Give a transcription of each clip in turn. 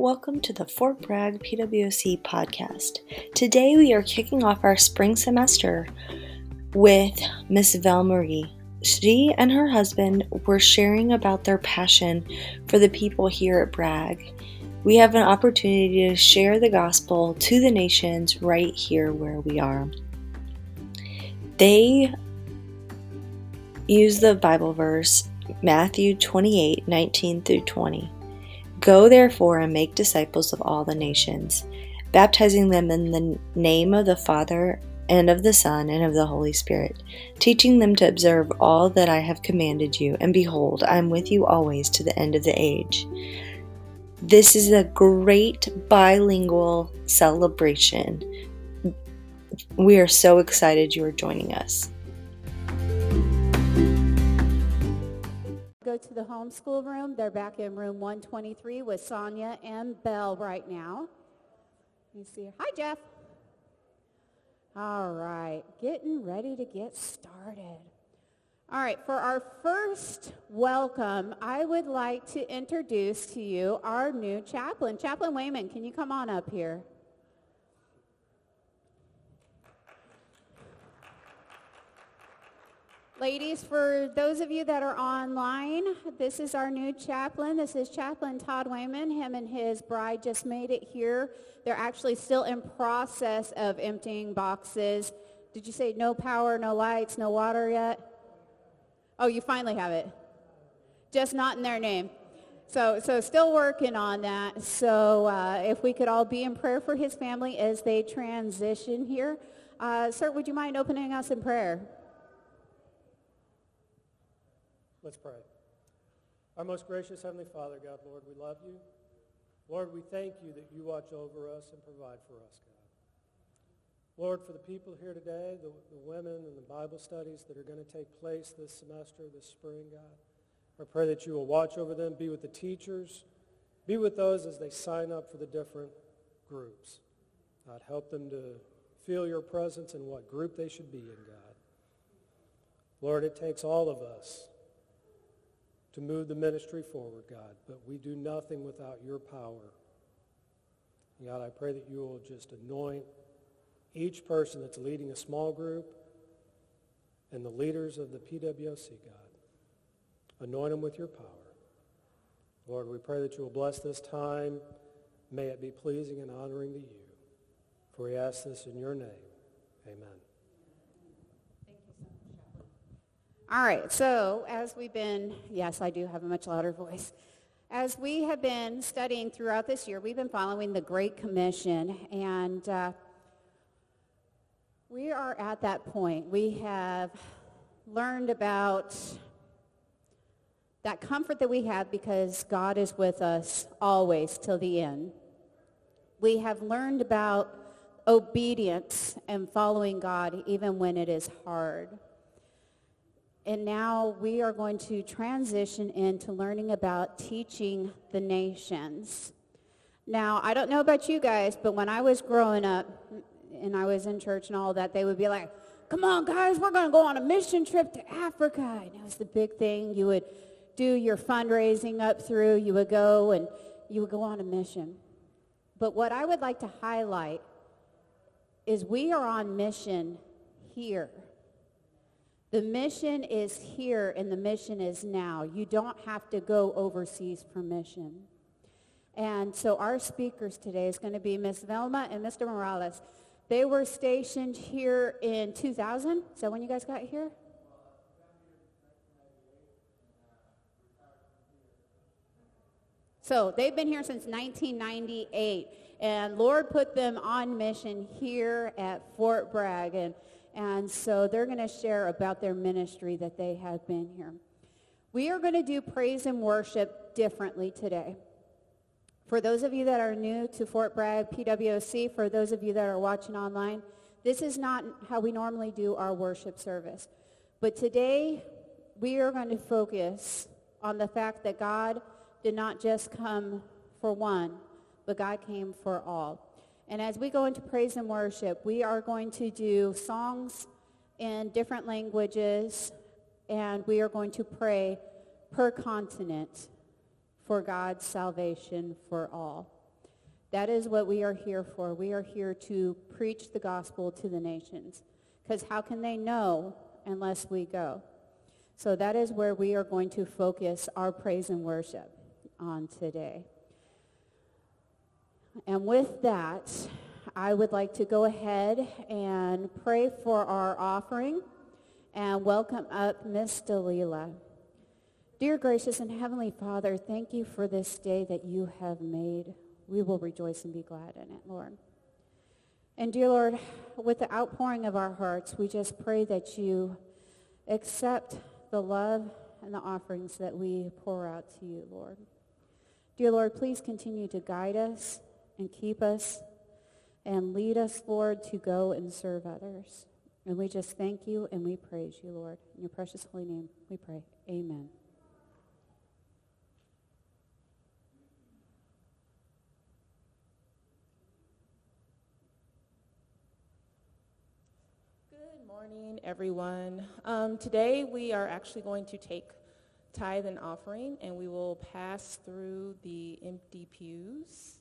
welcome to the Fort Bragg PWC podcast. Today we are kicking off our spring semester with Miss Val Marie. She and her husband were sharing about their passion for the people here at Bragg. We have an opportunity to share the gospel to the nations right here where we are. They use the Bible verse Matthew 28 19 through 20. Go therefore and make disciples of all the nations, baptizing them in the name of the Father and of the Son and of the Holy Spirit, teaching them to observe all that I have commanded you. And behold, I am with you always to the end of the age. This is a great bilingual celebration. We are so excited you are joining us. Go to the homeschool room. They're back in room 123 with Sonia and Belle right now. Let me see. Hi, Jeff. All right, getting ready to get started. All right, for our first welcome, I would like to introduce to you our new chaplain. Chaplain Wayman, can you come on up here? Ladies, for those of you that are online, this is our new chaplain. This is Chaplain Todd Wayman. Him and his bride just made it here. They're actually still in process of emptying boxes. Did you say no power, no lights, no water yet? Oh, you finally have it. Just not in their name. So, so still working on that. So uh, if we could all be in prayer for his family as they transition here. Uh, sir, would you mind opening us in prayer? Let's pray. Our most gracious Heavenly Father, God, Lord, we love you. Lord, we thank you that you watch over us and provide for us, God. Lord, for the people here today, the, the women and the Bible studies that are going to take place this semester, this spring, God, I pray that you will watch over them, be with the teachers, be with those as they sign up for the different groups. God, help them to feel your presence and what group they should be in, God. Lord, it takes all of us to move the ministry forward, God, but we do nothing without your power. God, I pray that you will just anoint each person that's leading a small group and the leaders of the PWC, God. Anoint them with your power. Lord, we pray that you will bless this time. May it be pleasing and honoring to you. For we ask this in your name. Amen. All right, so as we've been, yes, I do have a much louder voice. As we have been studying throughout this year, we've been following the Great Commission, and uh, we are at that point. We have learned about that comfort that we have because God is with us always till the end. We have learned about obedience and following God even when it is hard. And now we are going to transition into learning about teaching the nations. Now, I don't know about you guys, but when I was growing up and I was in church and all that, they would be like, come on, guys, we're going to go on a mission trip to Africa. And it was the big thing. You would do your fundraising up through. You would go and you would go on a mission. But what I would like to highlight is we are on mission here. The mission is here and the mission is now. You don't have to go overseas for mission. And so our speakers today is going to be Miss Velma and Mr. Morales. They were stationed here in 2000. Is that when you guys got here? So they've been here since 1998. And Lord put them on mission here at Fort Bragg. And and so they're going to share about their ministry that they have been here. We are going to do praise and worship differently today. For those of you that are new to Fort Bragg PWC, for those of you that are watching online, this is not how we normally do our worship service. But today, we are going to focus on the fact that God did not just come for one, but God came for all. And as we go into praise and worship, we are going to do songs in different languages, and we are going to pray per continent for God's salvation for all. That is what we are here for. We are here to preach the gospel to the nations. Because how can they know unless we go? So that is where we are going to focus our praise and worship on today. And with that, I would like to go ahead and pray for our offering and welcome up Miss Delila. Dear gracious and heavenly Father, thank you for this day that you have made. We will rejoice and be glad in it, Lord. And dear Lord, with the outpouring of our hearts, we just pray that you accept the love and the offerings that we pour out to you, Lord. Dear Lord, please continue to guide us and keep us and lead us, Lord, to go and serve others. And we just thank you and we praise you, Lord. In your precious holy name, we pray. Amen. Good morning, everyone. Um, today we are actually going to take tithe and offering, and we will pass through the empty pews.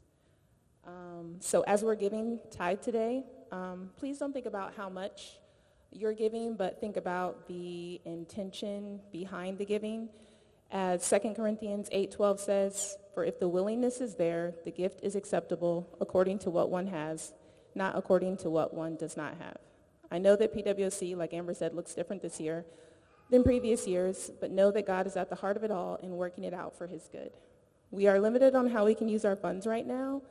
Um, so as we're giving tithe today, um, please don't think about how much you're giving, but think about the intention behind the giving. As 2 Corinthians 8.12 says, For if the willingness is there, the gift is acceptable according to what one has, not according to what one does not have. I know that PWC, like Amber said, looks different this year than previous years, but know that God is at the heart of it all and working it out for his good. We are limited on how we can use our funds right now,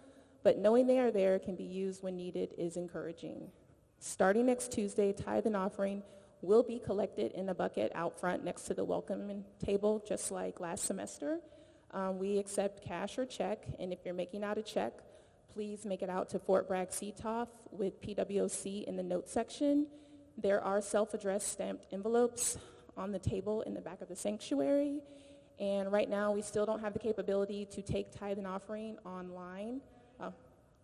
but knowing they are there can be used when needed is encouraging. Starting next Tuesday, tithe and offering will be collected in a bucket out front next to the welcome table, just like last semester. Um, we accept cash or check, and if you're making out a check, please make it out to Fort Bragg CTOF with PWC in the notes section. There are self-addressed stamped envelopes on the table in the back of the sanctuary. And right now, we still don't have the capability to take tithe and offering online. Oh,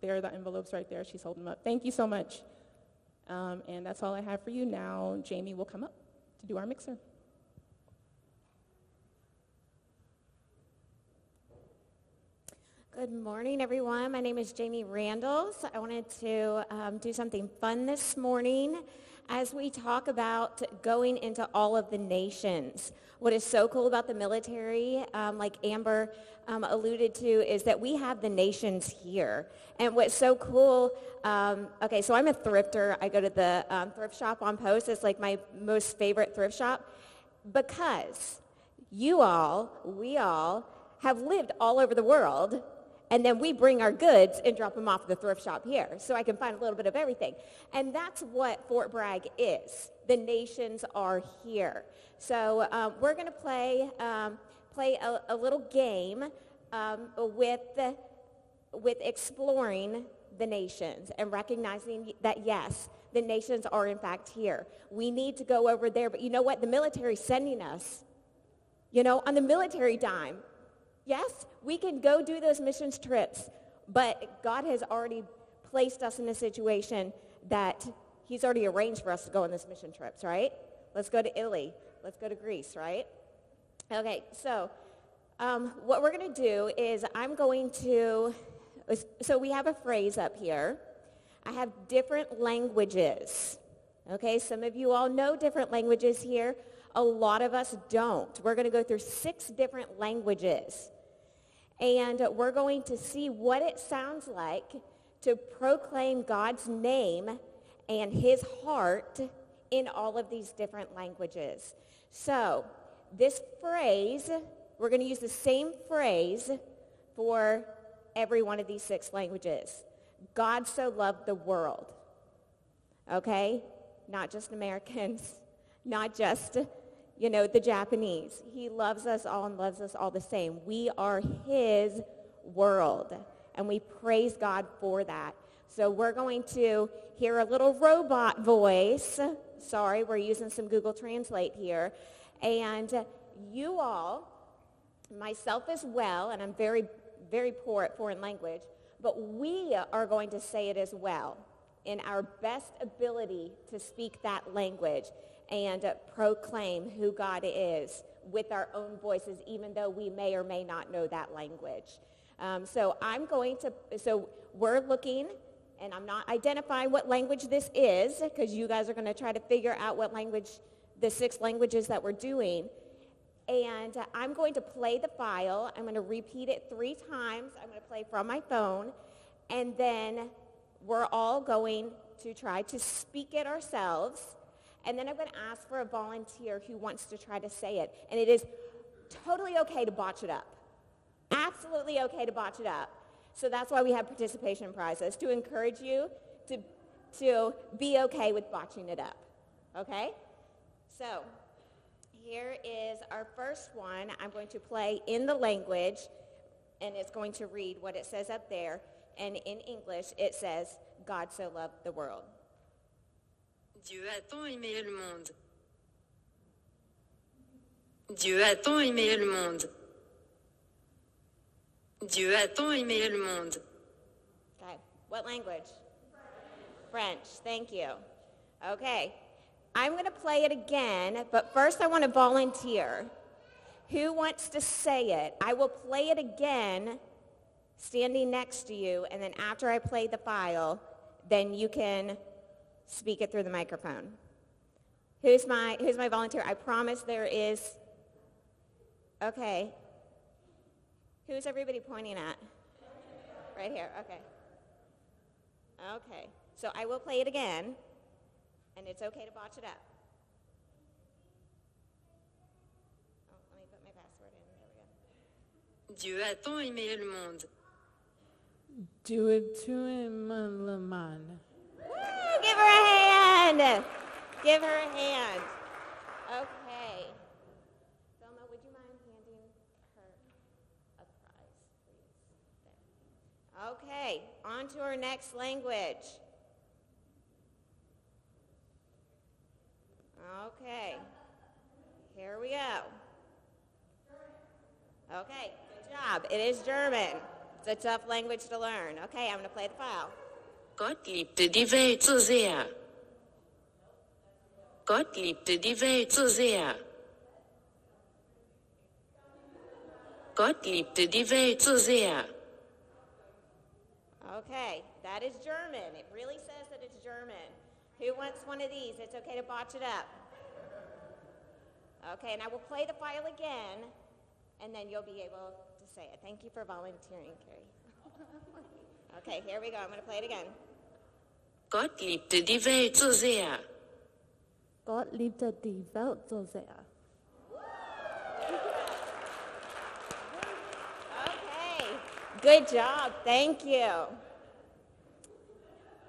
there are the envelopes right there. She's holding them up. Thank you so much. Um, and that's all I have for you now. Jamie will come up to do our mixer. Good morning, everyone. My name is Jamie Randalls. I wanted to um, do something fun this morning as we talk about going into all of the nations. What is so cool about the military, um, like Amber um, alluded to, is that we have the nations here. And what's so cool, um, okay, so I'm a thrifter. I go to the um, thrift shop on post. It's like my most favorite thrift shop because you all, we all, have lived all over the world and then we bring our goods and drop them off at the thrift shop here so I can find a little bit of everything. And that's what Fort Bragg is. The nations are here. So um, we're going to play, um, play a, a, little game um, with, with exploring the nations and recognizing that, yes, the nations are in fact here. We need to go over there. But you know what? The military's sending us, you know, on the military dime. Yes, we can go do those missions trips, but God has already placed us in a situation that he's already arranged for us to go on those mission trips, right? Let's go to Italy. Let's go to Greece, right? Okay, so um, what we're going to do is I'm going to, so we have a phrase up here. I have different languages. Okay, some of you all know different languages here. A lot of us don't. We're going to go through six different languages and we're going to see what it sounds like to proclaim God's name and his heart in all of these different languages. So this phrase, we're going to use the same phrase for every one of these six languages. God so loved the world. Okay? Not just Americans, not just you know, the Japanese. He loves us all and loves us all the same. We are his world, and we praise God for that. So we're going to hear a little robot voice. Sorry, we're using some Google Translate here. And you all, myself as well, and I'm very, very poor at foreign language, but we are going to say it as well in our best ability to speak that language and proclaim who God is with our own voices, even though we may or may not know that language. Um, so I'm going to, so we're looking, and I'm not identifying what language this is, because you guys are going to try to figure out what language, the six languages that we're doing. And I'm going to play the file. I'm going to repeat it three times. I'm going to play from my phone. And then we're all going to try to speak it ourselves. And then I'm going to ask for a volunteer who wants to try to say it. And it is totally okay to botch it up. Absolutely okay to botch it up. So that's why we have participation prizes, to encourage you to, to be okay with botching it up. Okay? So here is our first one. I'm going to play in the language, and it's going to read what it says up there. And in English, it says, God so loved the world. Dieu a tant aimé le monde. Dieu a tant aimé le monde. Dieu a tant aimé le monde. Okay. What language? French. Thank you. Okay. I'm going to play it again, but first I want to volunteer. Who wants to say it? I will play it again standing next to you, and then after I play the file, then you can speak it through the microphone. Who's my, who's my volunteer? I promise there is, okay. Who's everybody pointing at? Right here, okay. Okay, so I will play it again, and it's okay to botch it up. Oh, let me put my password in, there we go. Dieu a tant aimé le monde. Do it to him, le man. Woo, give her a hand. Okay. Thelma, would you mind handing her a prize, please? Okay, on to our next language. Okay. Here we go. Okay, good job. It is German. It's a tough language to learn. Okay, I'm going to play the file. Gott liebte die Welt so sehr. Gott liebte die Welt so sehr. Gott liebte die Welt so sehr. Okay, that is German. It really says that it's German. Who wants one of these? It's okay to botch it up. Okay, and I will play the file again, and then you'll be able to say it. Thank you for volunteering, Carrie. Okay, here we go. I'm going to play it again. Gott liebte die Welt so sehr. Gott liebte die Welt so sehr. Okay, good job. Thank you.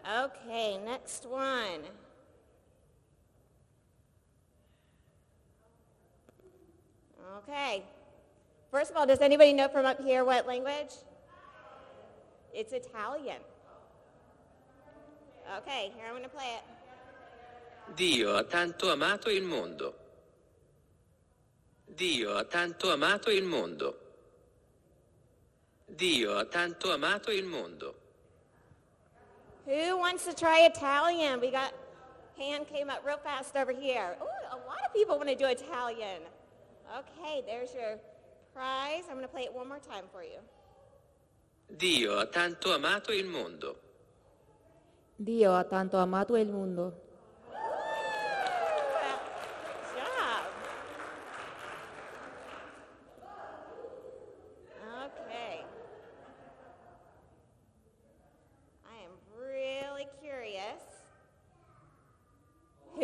Okay, next one. Okay. First of all, does anybody know from up here what language? It's Italian. Okay, here I'm going to play it. Dio ha tanto amato il mondo. Dio ha tanto amato il mondo. Dio ha tanto amato il mondo. Who wants to try Italian? We got hand came up real fast over here. Ooh, a lot of people want to do Italian. Okay, there's your prize. I'm going to play it one more time for you. Dio ha tanto amato il mondo. Dio ha tanto amato il mundo.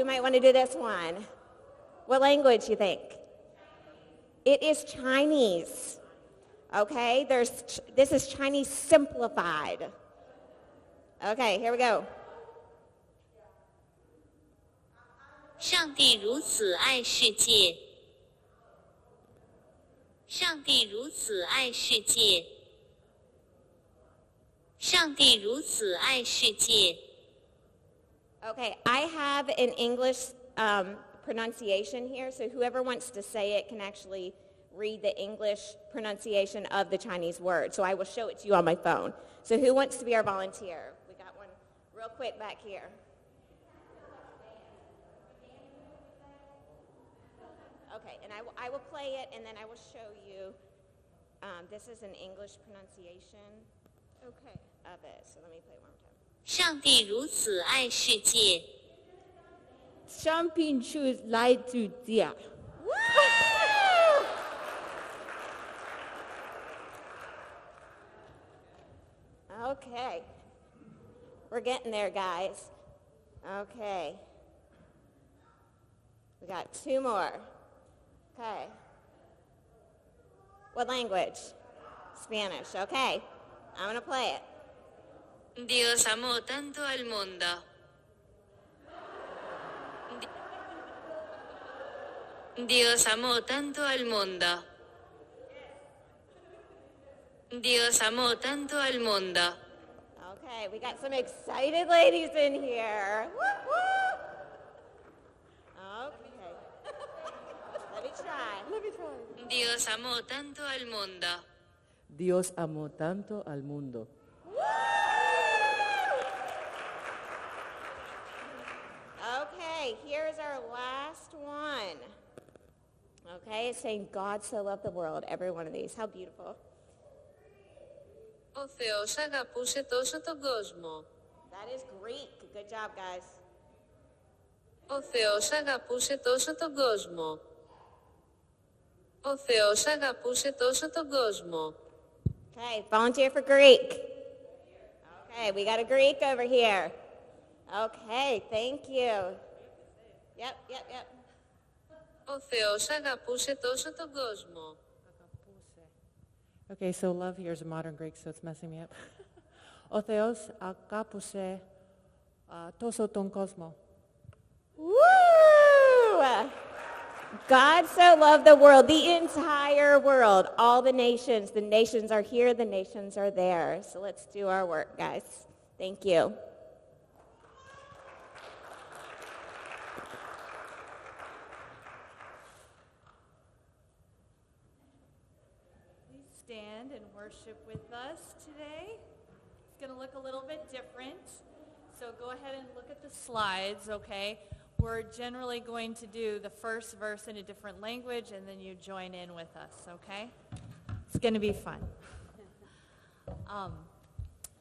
Who might want to do this one? What language you think? It is Chinese. Okay, there's this is Chinese simplified. Okay, here we go. 上帝如此爱世界，上帝如此爱世界，上帝如此爱世界。 Okay, I have an English um, pronunciation here, so whoever wants to say it can actually read the English pronunciation of the Chinese word. So I will show it to you on my phone. So who wants to be our volunteer? We got one real quick back here. Okay, and I will, play it, and then I will show you Um, this is an English pronunciation Okay. of it, so let me play one. 上帝如此爱世界，生命树来自家。 Okay. We're getting there, guys. Okay. We got two more. Okay. What language? Spanish. Okay. I'm going to play it. Dios amó tanto al mundo. Di- Dios amó tanto al mundo. Dios amó tanto al mundo. Okay, we got some excited ladies in here. Woo, woo. Okay. Let me try. Let me try. Dios amó tanto al mundo. Dios amó tanto al mundo. Okay, here's our last one. Okay, it's saying God so loved the world. Every one of these. How beautiful. Ο Θεός αγαπούσε τόσο τον κόσμο. That is Greek. Good job, guys. Ο Θεός αγαπούσε τόσο τον κόσμο. Ο Θεός αγαπούσε τόσο τον κόσμο. Okay, volunteer for Greek. Okay, we got a Greek over here. Okay, thank you. Yep, yep, yep. Ο Θεός αγαπούσε τόσο τον κόσμο. Okay, so love here is a modern Greek, so it's messing me up. Ο Θεός αγάπησε uh, τόσο τον κόσμο. Woo! God so loved the world, the entire world, all the nations. The nations are here, the nations are there. So let's do our work, guys. Thank you. Please stand and worship with us today. It's going to look a little bit different. So go ahead and look at the slides, okay? We're generally going to do the first verse in a different language and then you join in with us, okay? It's going to be fun. Um,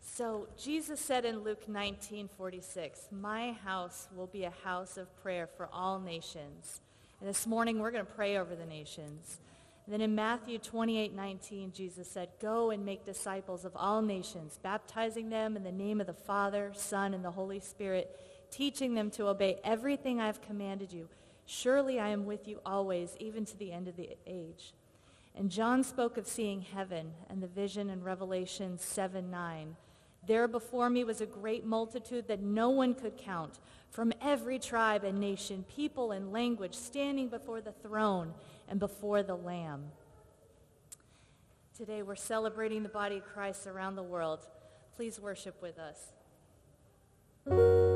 so Jesus said in Luke 19:46, "My house will be a house of prayer for all nations." And this morning we're going to pray over the nations. And then in Matthew 28:19, Jesus said, "Go and make disciples of all nations, baptizing them in the name of the Father, Son, and the Holy Spirit, teaching them to obey everything I've commanded you. Surely I am with you always, even to the end of the age." And John spoke of seeing heaven and the vision in Revelation 7 9. There before me was a great multitude that no one could count, from every tribe and nation, people and language, standing before the throne and before the Lamb. Today we're celebrating the body of Christ around the world. Please worship with us.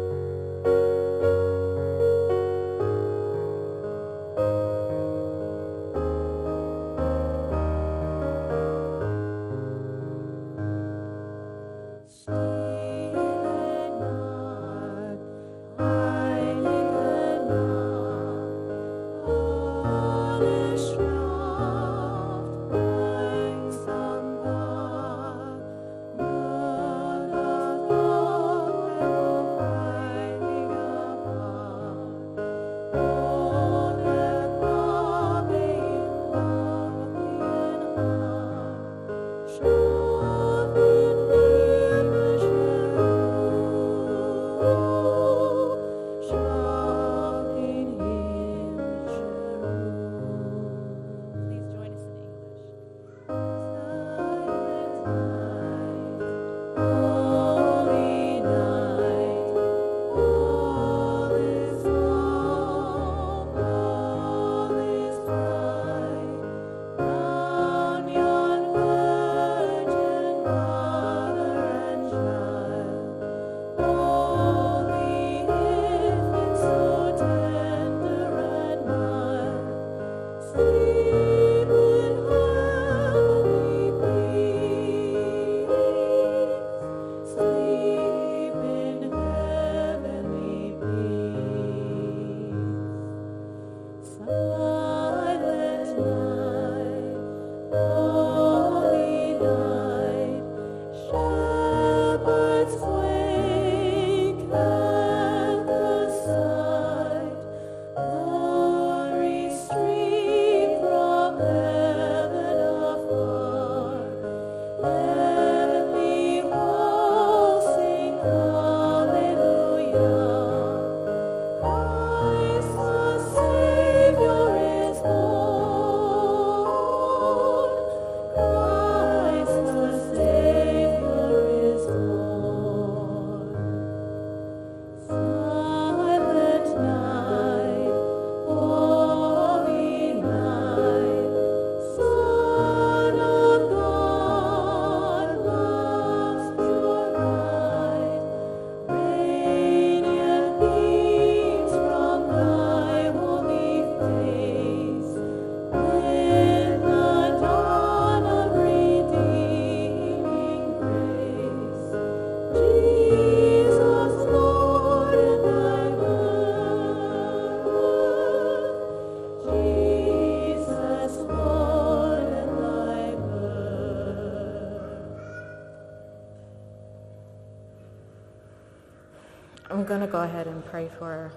Pray for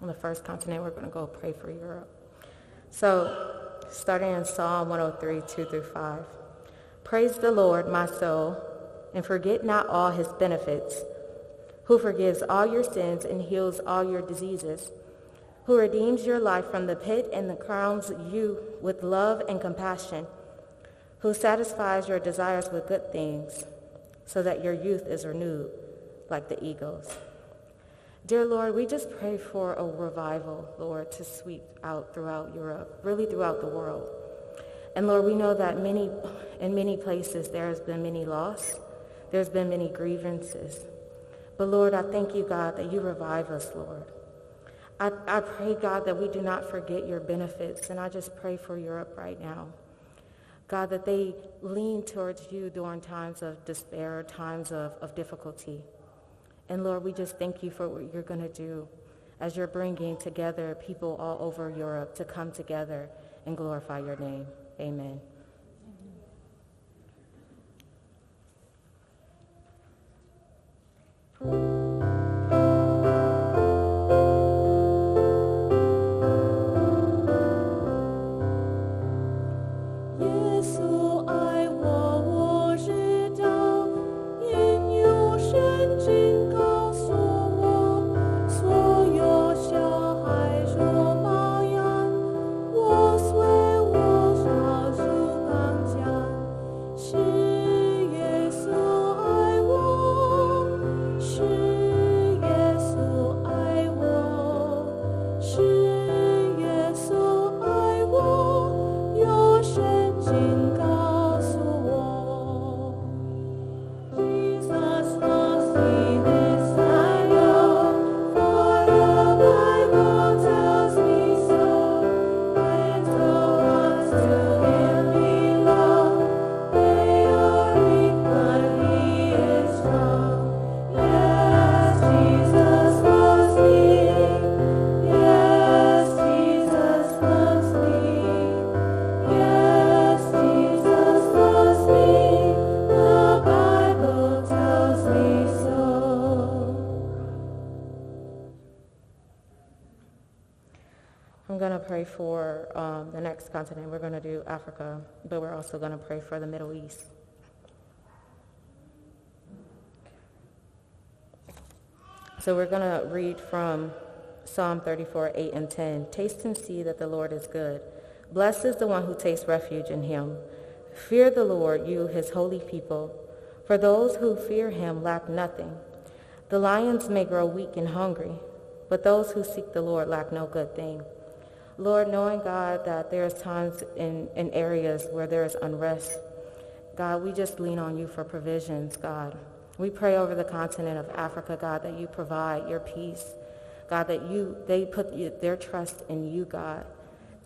on the first continent. We're going to go pray for Europe. So, starting in Psalm 103, 2 through 5. Praise the Lord, my soul, and forget not all his benefits, who forgives all your sins and heals all your diseases, who redeems your life from the pit and the crowns you with love and compassion, who satisfies your desires with good things, so that your youth is renewed like the eagles. Dear Lord, we just pray for a revival, Lord, to sweep out throughout Europe, really throughout the world. And Lord, we know that many, in many places there has been many loss. There's been many grievances. But Lord, I thank you, God, that you revive us, Lord. I, I pray, God, that we do not forget your benefits. And I just pray for Europe right now. God, that they lean towards you during times of despair, times of, of difficulty. And Lord, we just thank you for what you're going to do as you're bringing together people all over Europe to come together and glorify your name. Amen. Africa, but we're also going to pray for the Middle East. So we're going to read from Psalm 34, 8 and 10. Taste and see that the Lord is good. Blessed is the one who takes refuge in him. Fear the Lord, you his holy people. For those who fear him lack nothing. The lions may grow weak and hungry, but those who seek the Lord lack no good thing. Lord, knowing, God, that there's times in, in areas where there is unrest, God, we just lean on you for provisions, God. We pray over the continent of Africa, God, that you provide your peace. God, that you they put their trust in you, God,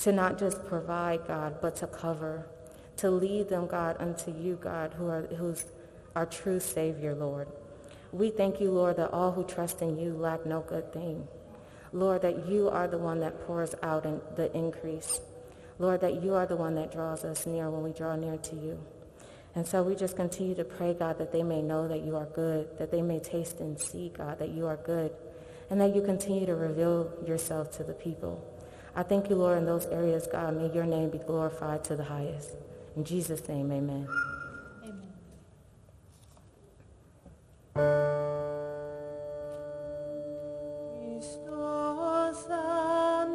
to not just provide, God, but to cover, to lead them, God, unto you, God, who are who's our true Savior, Lord. We thank you, Lord, that all who trust in you lack no good thing. Lord, that you are the one that pours out in the increase. Lord, that you are the one that draws us near when we draw near to you. And so we just continue to pray, God, that they may know that you are good, that they may taste and see, God, that you are good, and that you continue to reveal yourself to the people. I thank you, Lord, in those areas, God, may your name be glorified to the highest. In Jesus' name, amen. Amen. Zoe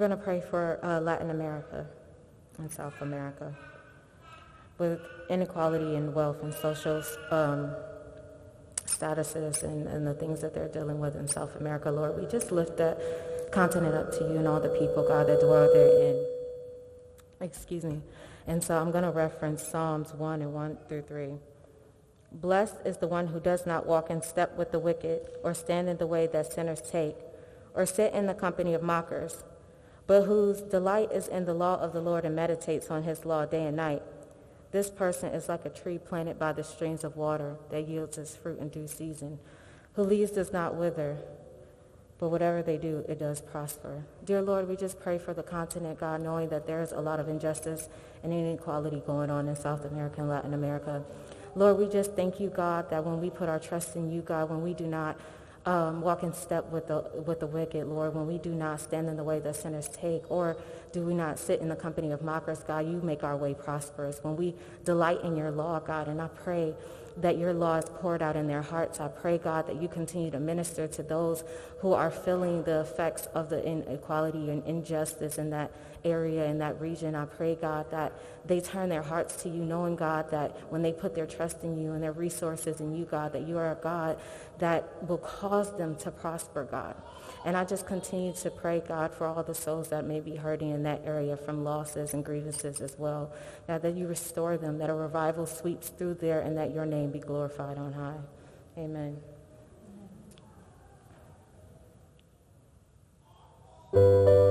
going to pray for uh, Latin America and South America with inequality in wealth and social um, statuses and, and the things that they're dealing with in South America, Lord. We just lift that continent up to you and all the people, God, that dwell therein. Excuse me. And so I'm going to reference Psalms 1 and 1 through 3. Blessed is the one who does not walk in step with the wicked, or stand in the way that sinners take, or sit in the company of mockers, but whose delight is in the law of the Lord and meditates on his law day and night. This person is like a tree planted by the streams of water that yields its fruit in due season, whose leaves does not wither, but whatever they do, it does prosper. Dear Lord, we just pray for the continent, God, knowing that there is a lot of injustice and inequality going on in South America and Latin America. Lord, we just thank you, God, that when we put our trust in you, God, when we do not um, walk in step with the, with the wicked, Lord, when we do not stand in the way that sinners take, or do we not sit in the company of mockers, God, you make our way prosperous. When we delight in your law, God, and I pray that your law is poured out in their hearts. I pray, God, that you continue to minister to those who are feeling the effects of the inequality and injustice in that area, in that region. I pray, God, that they turn their hearts to you, knowing, God, that when they put their trust in you and their resources in you, God, that you are a God that will cause them to prosper, God. And I just continue to pray, God, for all the souls that may be hurting in that area from losses and grievances as well. God, that you restore them, that a revival sweeps through there, and that your name be glorified on high. Amen. Abre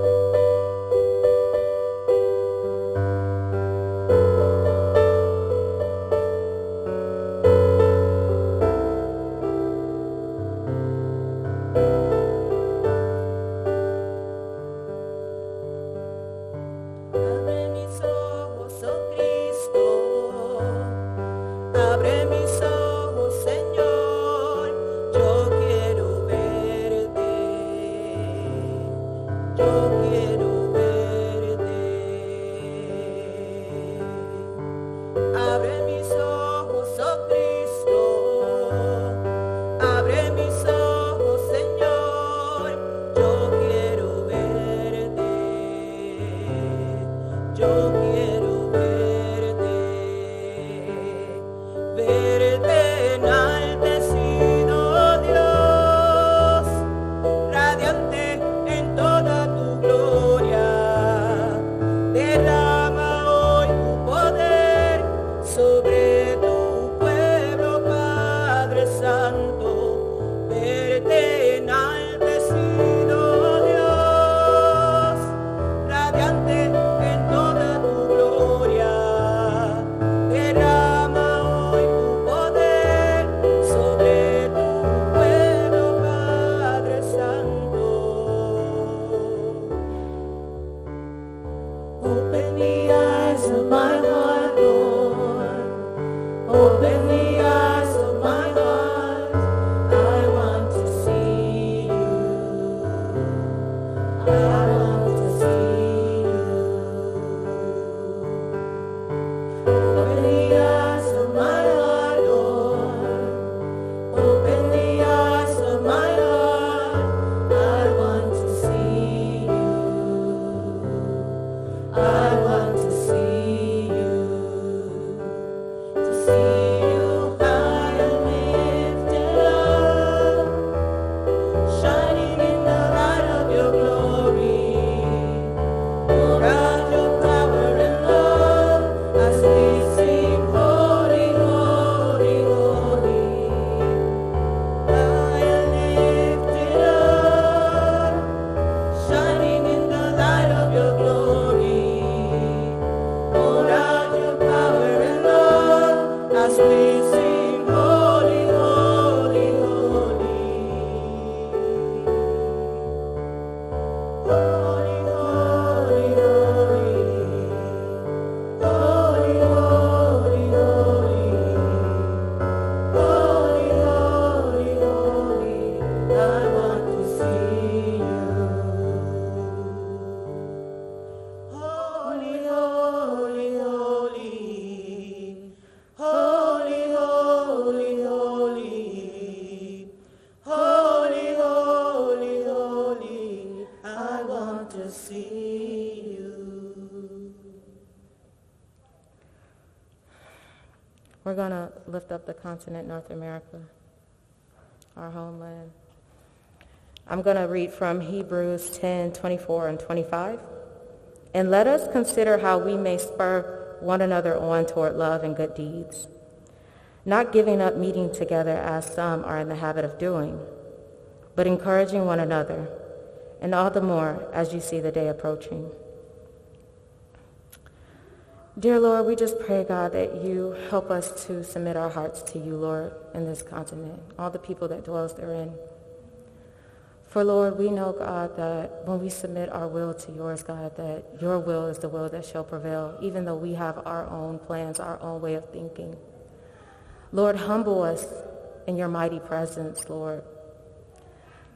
continent North America, our homeland. I'm going to read from Hebrews 10, 24 and 25. And let us consider how we may spur one another on toward love and good deeds, not giving up meeting together as some are in the habit of doing, but encouraging one another, and all the more as you see the day approaching. Dear Lord, we just pray, God, that you help us to submit our hearts to you, Lord, in this continent, all the people that dwells therein. For Lord, we know, God, that when we submit our will to yours, God, that your will is the will that shall prevail, even though we have our own plans, our own way of thinking. Lord, humble us in your mighty presence, Lord,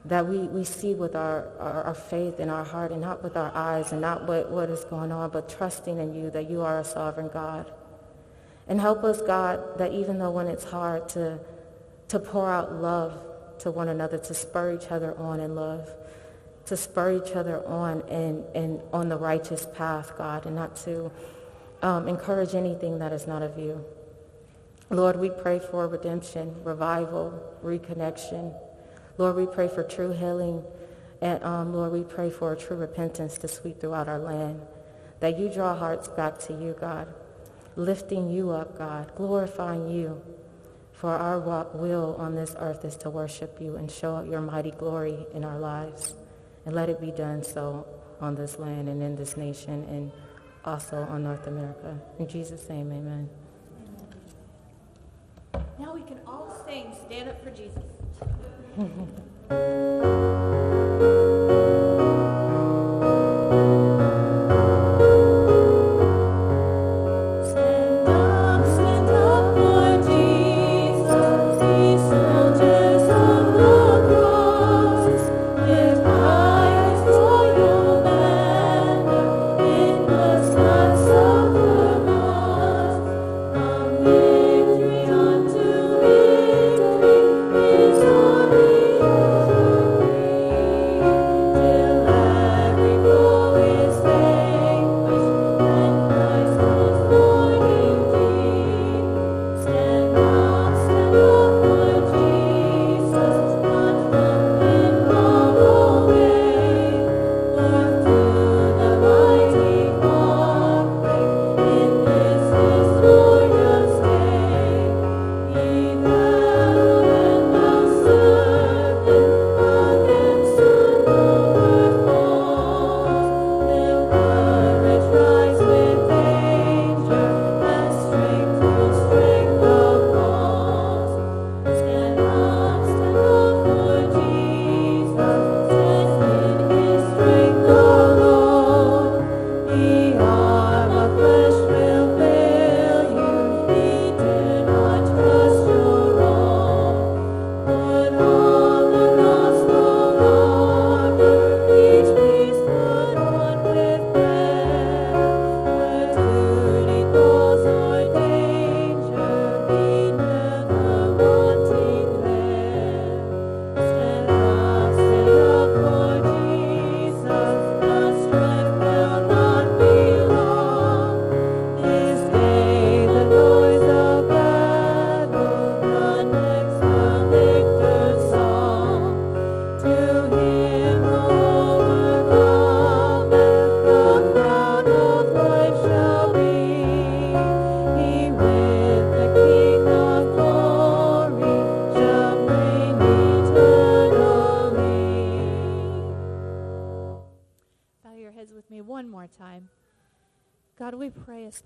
that we, we see with our, our, our faith in our heart and not with our eyes and not what, what is going on, but trusting in you that you are a sovereign God. And help us, God, that even though when it's hard to, to pour out love to one another, to spur each other on in love, to spur each other on and, and on the righteous path, God, and not to um, encourage anything that is not of you. Lord, we pray for redemption, revival, reconnection. Lord, we pray for true healing. And um, Lord, we pray for a true repentance to sweep throughout our land. That you draw hearts back to you, God. Lifting you up, God. Glorifying you. For our will on this earth is to worship you and show out your mighty glory in our lives. And let it be done so on this land and in this nation and also on North America. In Jesus' name, amen. Now we can all sing Stand Up for Jesus. Mm-hmm.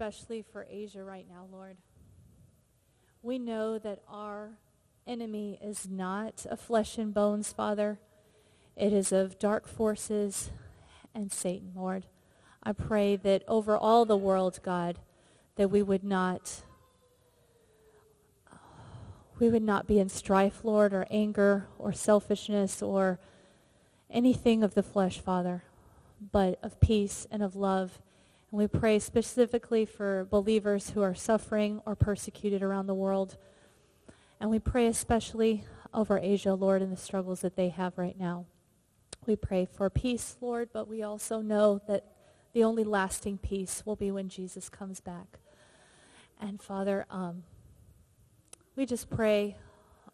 especially for Asia right now, Lord. We know that our enemy is not of flesh and bones, Father. It is of dark forces and Satan, Lord. I pray that over all the world, God, that we would not we would not be in strife, Lord, or anger or selfishness or anything of the flesh, Father, but of peace and of love. And we pray specifically for believers who are suffering or persecuted around the world. And we pray especially over Asia, Lord, and the struggles that they have right now. We pray for peace, Lord, but we also know that the only lasting peace will be when Jesus comes back. And Father, um, We just pray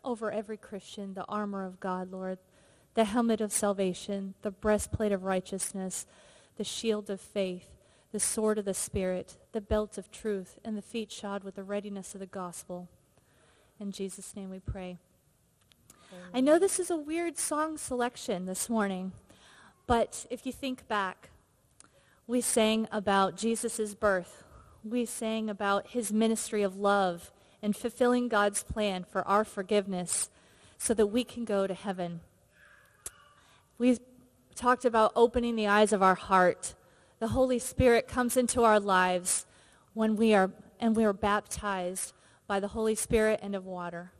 over every Christian the armor of God, Lord, the helmet of salvation, the breastplate of righteousness, the shield of faith, the sword of the Spirit, the belt of truth, and the feet shod with the readiness of the gospel. In Jesus' name we pray. I know this is a weird song selection this morning, but if you think back, we sang about Jesus' birth. We sang about his ministry of love and fulfilling God's plan for our forgiveness so that we can go to heaven. We talked about opening the eyes of our heart. The Holy Spirit comes into our lives when we are and we are baptized by the Holy Spirit and of water.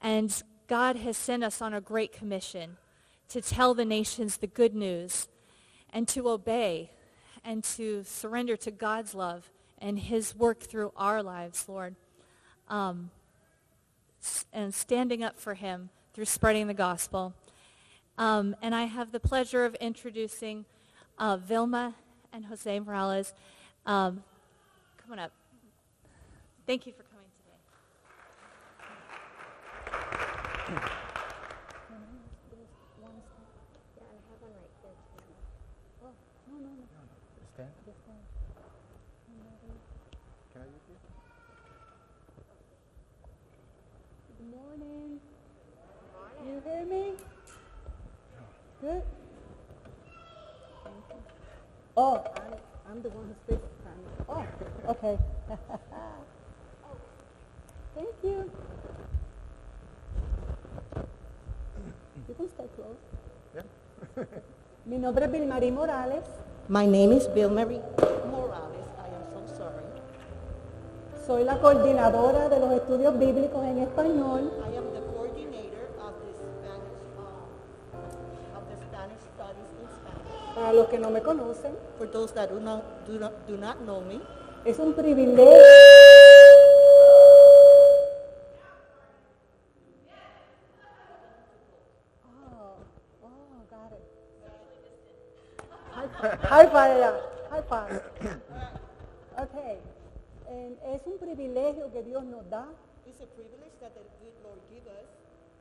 And God has sent us on a great commission to tell the nations the good news and to obey and to surrender to God's love and his work through our lives, Lord. Um, and standing up for him through spreading the gospel. Um, and I have the pleasure of introducing uh, Vilma and Jose Morales. Um, come on up. Thank you for coming today. Oh, I'm, I'm the one who speaks Spanish. Oh, okay. Thank you. You can stay close. Yeah. Mi nombre es Vilmarie Morales. My name is Bill Marie Morales. I am so sorry. Soy la coordinadora de los estudios bíblicos en español I am Para los que no me conocen, For those that do not do not, do not know me, es un privilegio. Oh, oh, got it. High five, yeah, high five. Okay. And es un privilegio que Dios nos da it's a privilege that the Lord give us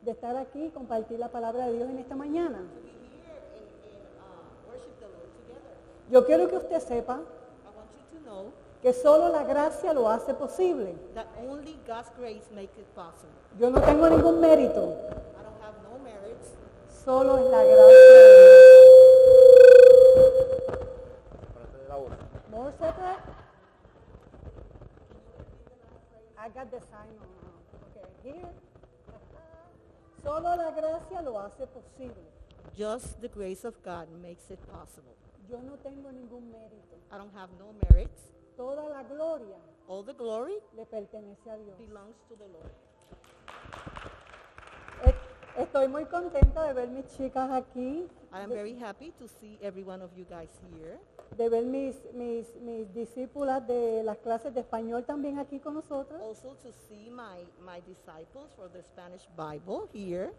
de estar aquí y compartir la palabra de Dios en esta mañana. to be here and, and uh, worship the Lord together. Yo quiero que usted sepa I want you to know que solo la gracia lo hace posible. that only God's grace makes it possible. Yo no tengo ningún mérito, I don't have no merits. solo es la gracia de. Dios. More separate? I got the sign on. Okay, here. Solo la gracia lo hace posible. Just the grace of God makes it possible. Yo no tengo ningún mérito. I don't have no merits. Toda la gloria All the glory le pertenece a Dios. belongs to the Lord. E- Estoy muy contenta de ver mis chicas aquí, I am very happy to see every one of you guys here, de ver mis, mis, mis discípulas de las clases de español también aquí con nosotros. also to see my, my disciples for the Spanish Bible here.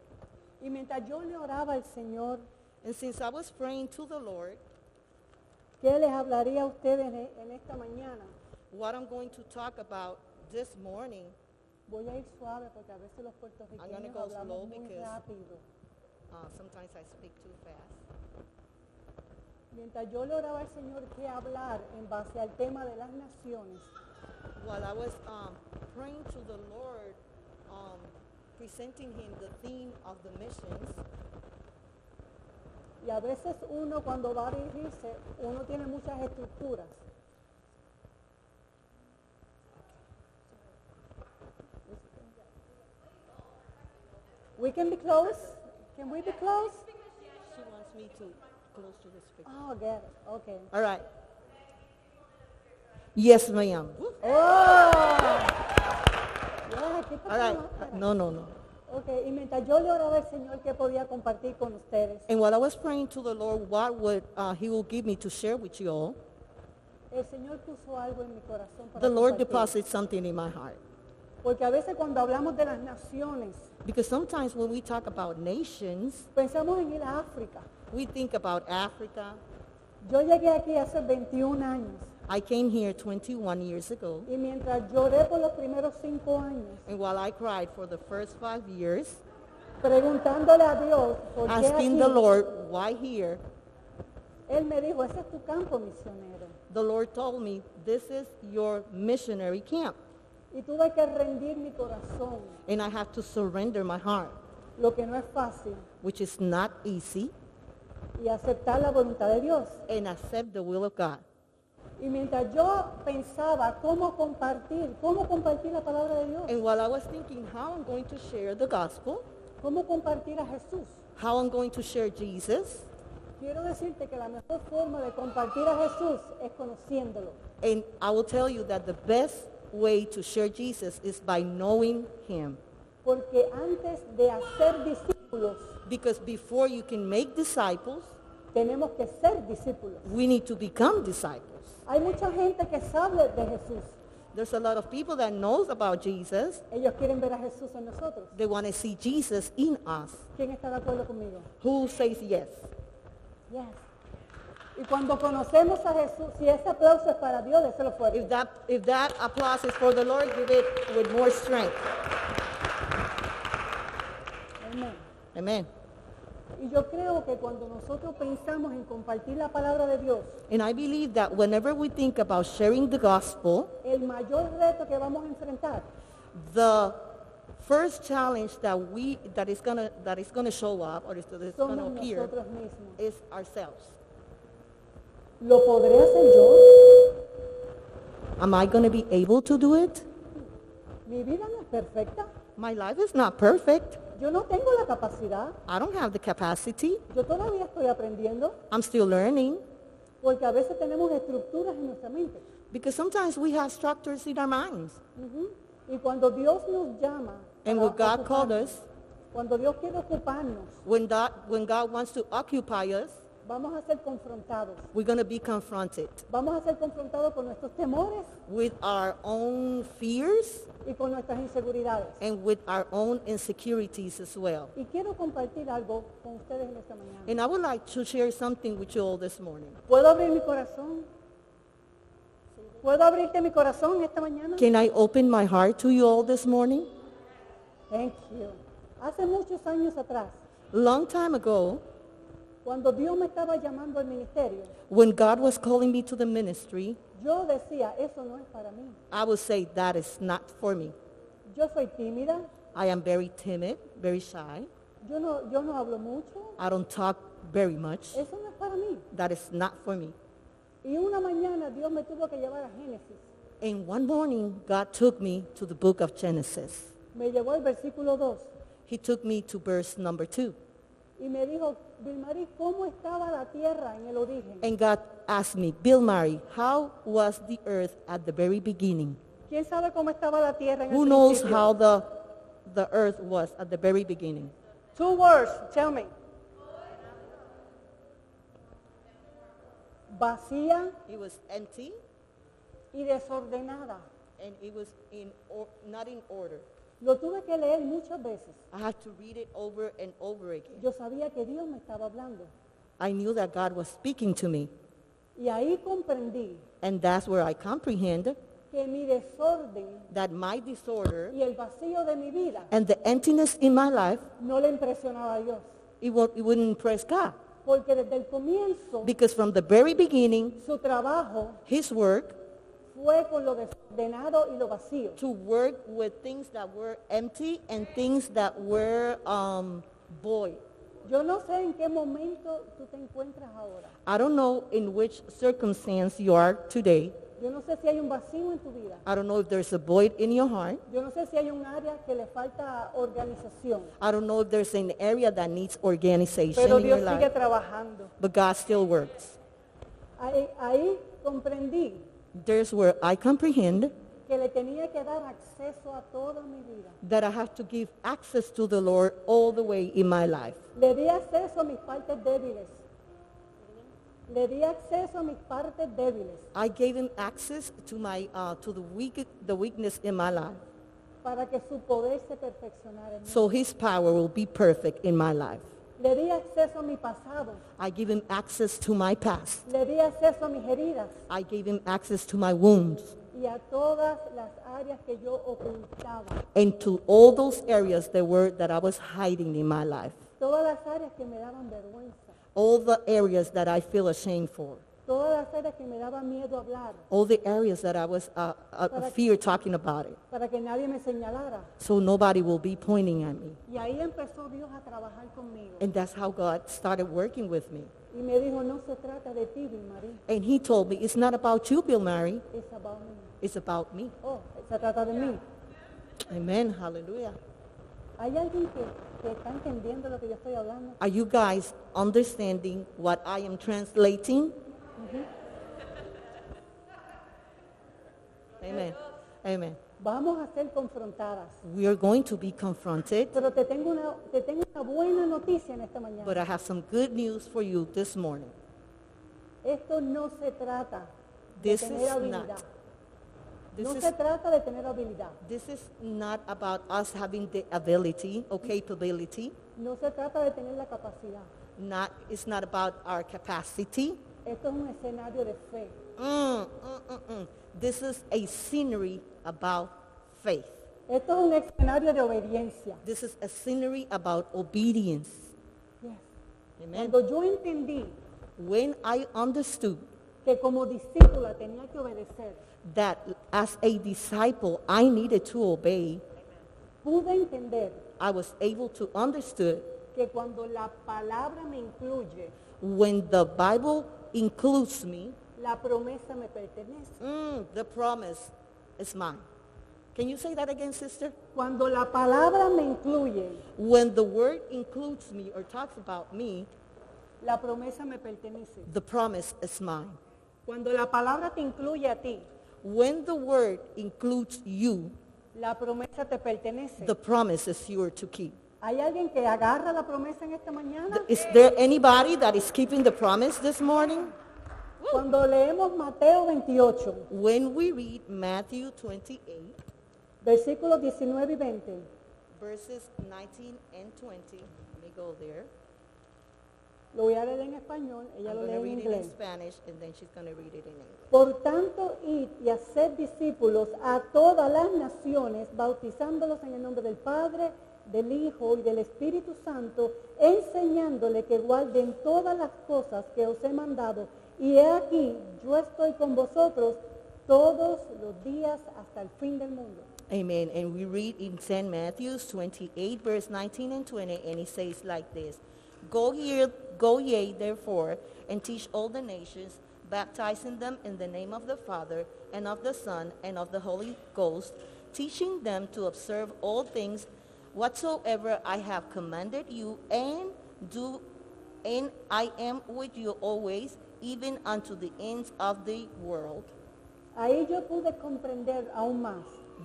Y mientras yo le oraba al Señor, And since I was praying to the Lord, ¿qué les hablaría a ustedes en, en esta mañana? what I'm going to talk about this morning, Voy a ir suave porque a veces los puertorriqueños go hablamos muy because- rápido. uh, sometimes I speak too fast. Mientras yo le oraba al Señor qué hablar en base al tema de las naciones, While I was um, praying to the Lord, um, presenting him the theme of the missions, y a veces uno cuando va a dirigirse, uno tiene muchas estructuras. We can be close? Can we be close? she wants me to close to the speaker. Oh, get it. Okay. All right. Yes, ma'am. Oh! Yeah, ¿qué All right. No, no, no. Okay, y mientras yo le oraba al Señor que podía compartir con ustedes, And while I was praying to the Lord, what would uh, He will give me to share with you all, el Señor puso algo en mi corazón para the Lord compartir. deposits something in my heart. Porque a veces cuando hablamos de las naciones, Because sometimes when we talk about nations, pensamos en ir a África. we think about Africa. Yo llegué aquí hace 21 años. I came here 21 years ago, y mientras lloré por los primeros cinco años, and while I cried for the first five years, preguntándole a Dios por qué asking aquí, the Lord, why here, Él me dijo, ese es tu campo misionero. the Lord told me, this is your missionary camp, Y tuve que rendir mi corazón, and I have to surrender my heart, lo que no es fácil, which is not easy, y aceptar la voluntad de Dios. and accept the will of God. Y mientras yo pensaba cómo compartir, cómo compartir la palabra de Dios, And while I was thinking how I'm going to share the gospel, cómo compartir a Jesús, how I'm going to share Jesus, quiero decirte que la mejor forma de compartir a Jesús es conociéndolo. and I will tell you that the best way to share Jesus is by knowing him. Porque antes de hacer discípulos, Because before you can make disciples, tenemos que ser discípulos. we need to become disciples. Hay mucha gente que sabe de Jesús. There's a lot of people that knows about Jesus. Ellos quieren ver a Jesús en nosotros. They want to see Jesus in us. ¿Quién está de acuerdo conmigo? Who says yes? Yes. Y cuando conocemos a Jesús, si ese aplauso es para Dios, déselo fuerte. If that, if that applause is for the Lord, give it with more strength. Amén. Amen. Y yo creo que cuando nosotros pensamos en compartir la palabra de Dios, And I believe that whenever we think about sharing the gospel, el mayor reto que vamos a enfrentar the first challenge that we that is gonna that is gonna show up or is that is gonna appear nosotros mismos. is ourselves. ¿Lo podré hacer yo? Am I gonna be able to do it? Mi vida no es perfecta. My life is not perfect. Yo no tengo la capacidad. I don't have the capacity. Yo todavía estoy aprendiendo I'm still learning porque a veces tenemos estructuras en nuestra mente. because sometimes we have structures in our minds. Ujú. Y cuando Dios nos llama, And when God called us, cuando Dios quiere ocuparnos, when God, when God wants to occupy us, vamos a ser confrontados. we're going to be confronted Vamos a ser confrontados con nuestros temores with our own fears y con nuestras inseguridades. and with our own insecurities as well. Y quiero compartir algo con ustedes en esta mañana. And I would like to share something with you all this morning. ¿Puedo abrir mi corazón? ¿Puedo abrirte mi corazón esta mañana? Can I open my heart to you all this morning? Thank you. Hace muchos años atrás, Long time ago, cuando Dios me estaba llamando al ministerio, when God was calling me to the ministry, yo decía, eso no es para mí. I would say that is not for me. Yo soy tímida, I am very timid, very shy. yo no, yo no hablo mucho, I don't talk very much. eso no es para mí. That is not for me. Y una mañana Dios me tuvo que llevar a Génesis. And one morning, God took me to the book of Genesis. Me llevó al versículo 2 He took me to verse number two. y me dijo, Vilmarí, ¿cómo estaba la tierra en el origen? And God asked me, Vilmarie, how was the earth at the very beginning? ¿Quién sabe cómo estaba la tierra en Who el knows principio? how the, the earth was at the very beginning? Two words, tell me. Vacía It was empty y desordenada. and it was in or, not in order. Lo tuve que leer muchas veces. I had to read it over and over again. Yo sabía que Dios me estaba hablando. I knew that God was speaking to me. Y ahí comprendí And that's where I comprehend que mi desorden that my disorder y el vacío de mi vida and the emptiness in my life, no le impresionaba a Dios. it, won't, it wouldn't impress God. Porque desde el comienzo Because from the very beginning, su trabajo his work fue con lo desordenado y lo vacío. to work with things that were empty and things that were um, void. Yo no sé en qué momento tú te encuentras ahora. I don't know in which circumstance you are today. Yo no sé si hay un vacío en tu vida. I don't know if there's a void in your heart. Yo no sé si hay un área que le falta organización. I don't know if there's an area that needs organization Pero in your sigue life. trabajando. But God still works. Ahí, ahí comprendí There's where I comprehend que le tenía que dar acceso a toda mi vida. that I have to give access to the Lord all the way in my life. Le di acceso a mis partes débiles. Le di acceso a mis partes débiles I gave him access to my uh, to the weak the weakness in my life, para que su poder se perfeccionara en mí. so his power will be perfect in my life. Le di acceso a mi pasado. I gave him access to my past. Le di acceso a mis heridas I gave him access to my wounds y a todas las áreas que yo ocultaba. and to all those areas that were that I was hiding in my life. Todas las áreas que me daban vergüenza. All the areas that I feel ashamed for. Todas las áreas que me daba miedo hablar. All the areas that I was uh, uh, fear talking about it. Para que nadie me señalara. So nobody will be pointing at me. Y ahí empezó Dios a trabajar conmigo. And that's how God started working with me. Y me dijo, no se trata de ti. And he told me, it's not about you, Vilmarie. Es about me. It's about me. Oh, se trata de mí. Amen. Hallelujah. ¿Hay alguien que, que está entendiendo lo que yo estoy hablando? Are you guys understanding what I am translating? Ujú. Amen. Amen. Vamos a ser confrontadas. We are going to be confronted, Pero te tengo, una, te tengo una buena noticia en esta mañana. but I have some good news for you this morning. Esto no se trata This de tener is habilidad. not. This no is- se trata de tener habilidad. This is not about us having the ability or capability. No se trata de tener la capacidad. Not, it's not about our capacity. Esto es un escenario de fe. Mm, mm, mm, mm. This is a scenery about faith. Esto es un escenario de obediencia. This is a scenery about obedience. Yes. Amen. Cuando yo entendí When I understood que como discípula tenía que obedecer, that as a disciple I needed to obey, pude entender I was able to understand que cuando la palabra me incluye, when the Bible includes me, la promesa me pertenece. mm, the promise is mine. Can you say that again, sister? Cuando la palabra me incluye, When the word includes me or talks about me, la promesa me pertenece. the promise is mine. Cuando la palabra te incluye a ti, When the word includes you, la promesa te pertenece. the promise is yours to keep. ¿Hay alguien que agarra la promesa en esta mañana? Is there anybody that is keeping the promise this morning? Cuando leemos Mateo 28, When we read Matthew 28, versículos 19 y 20, verses 19 and 20, let me go there. lo voy a leer en español, ella I'm lo lee en read it in inglés. Spanish and then she's going to read it in English. Por tanto, id y haced discípulos a todas las naciones, bautizándolos en el nombre del Padre, del Hijo y del Espíritu Santo, enseñándole que guarden todas las cosas que os he mandado. Y he aquí, yo estoy con vosotros todos los días hasta el fin del mundo. Amen. And we read in St. Matthew's 28, verse 19 and 20, and it says like this. Go ye, go ye therefore, and teach all the nations, baptizing them in the name of the Father, and of the Son, and of the Holy Ghost, teaching them to observe all things whatsoever I have commanded you, and do, and I am with you always, even unto the ends of the world. Ahí yo pude comprender aún más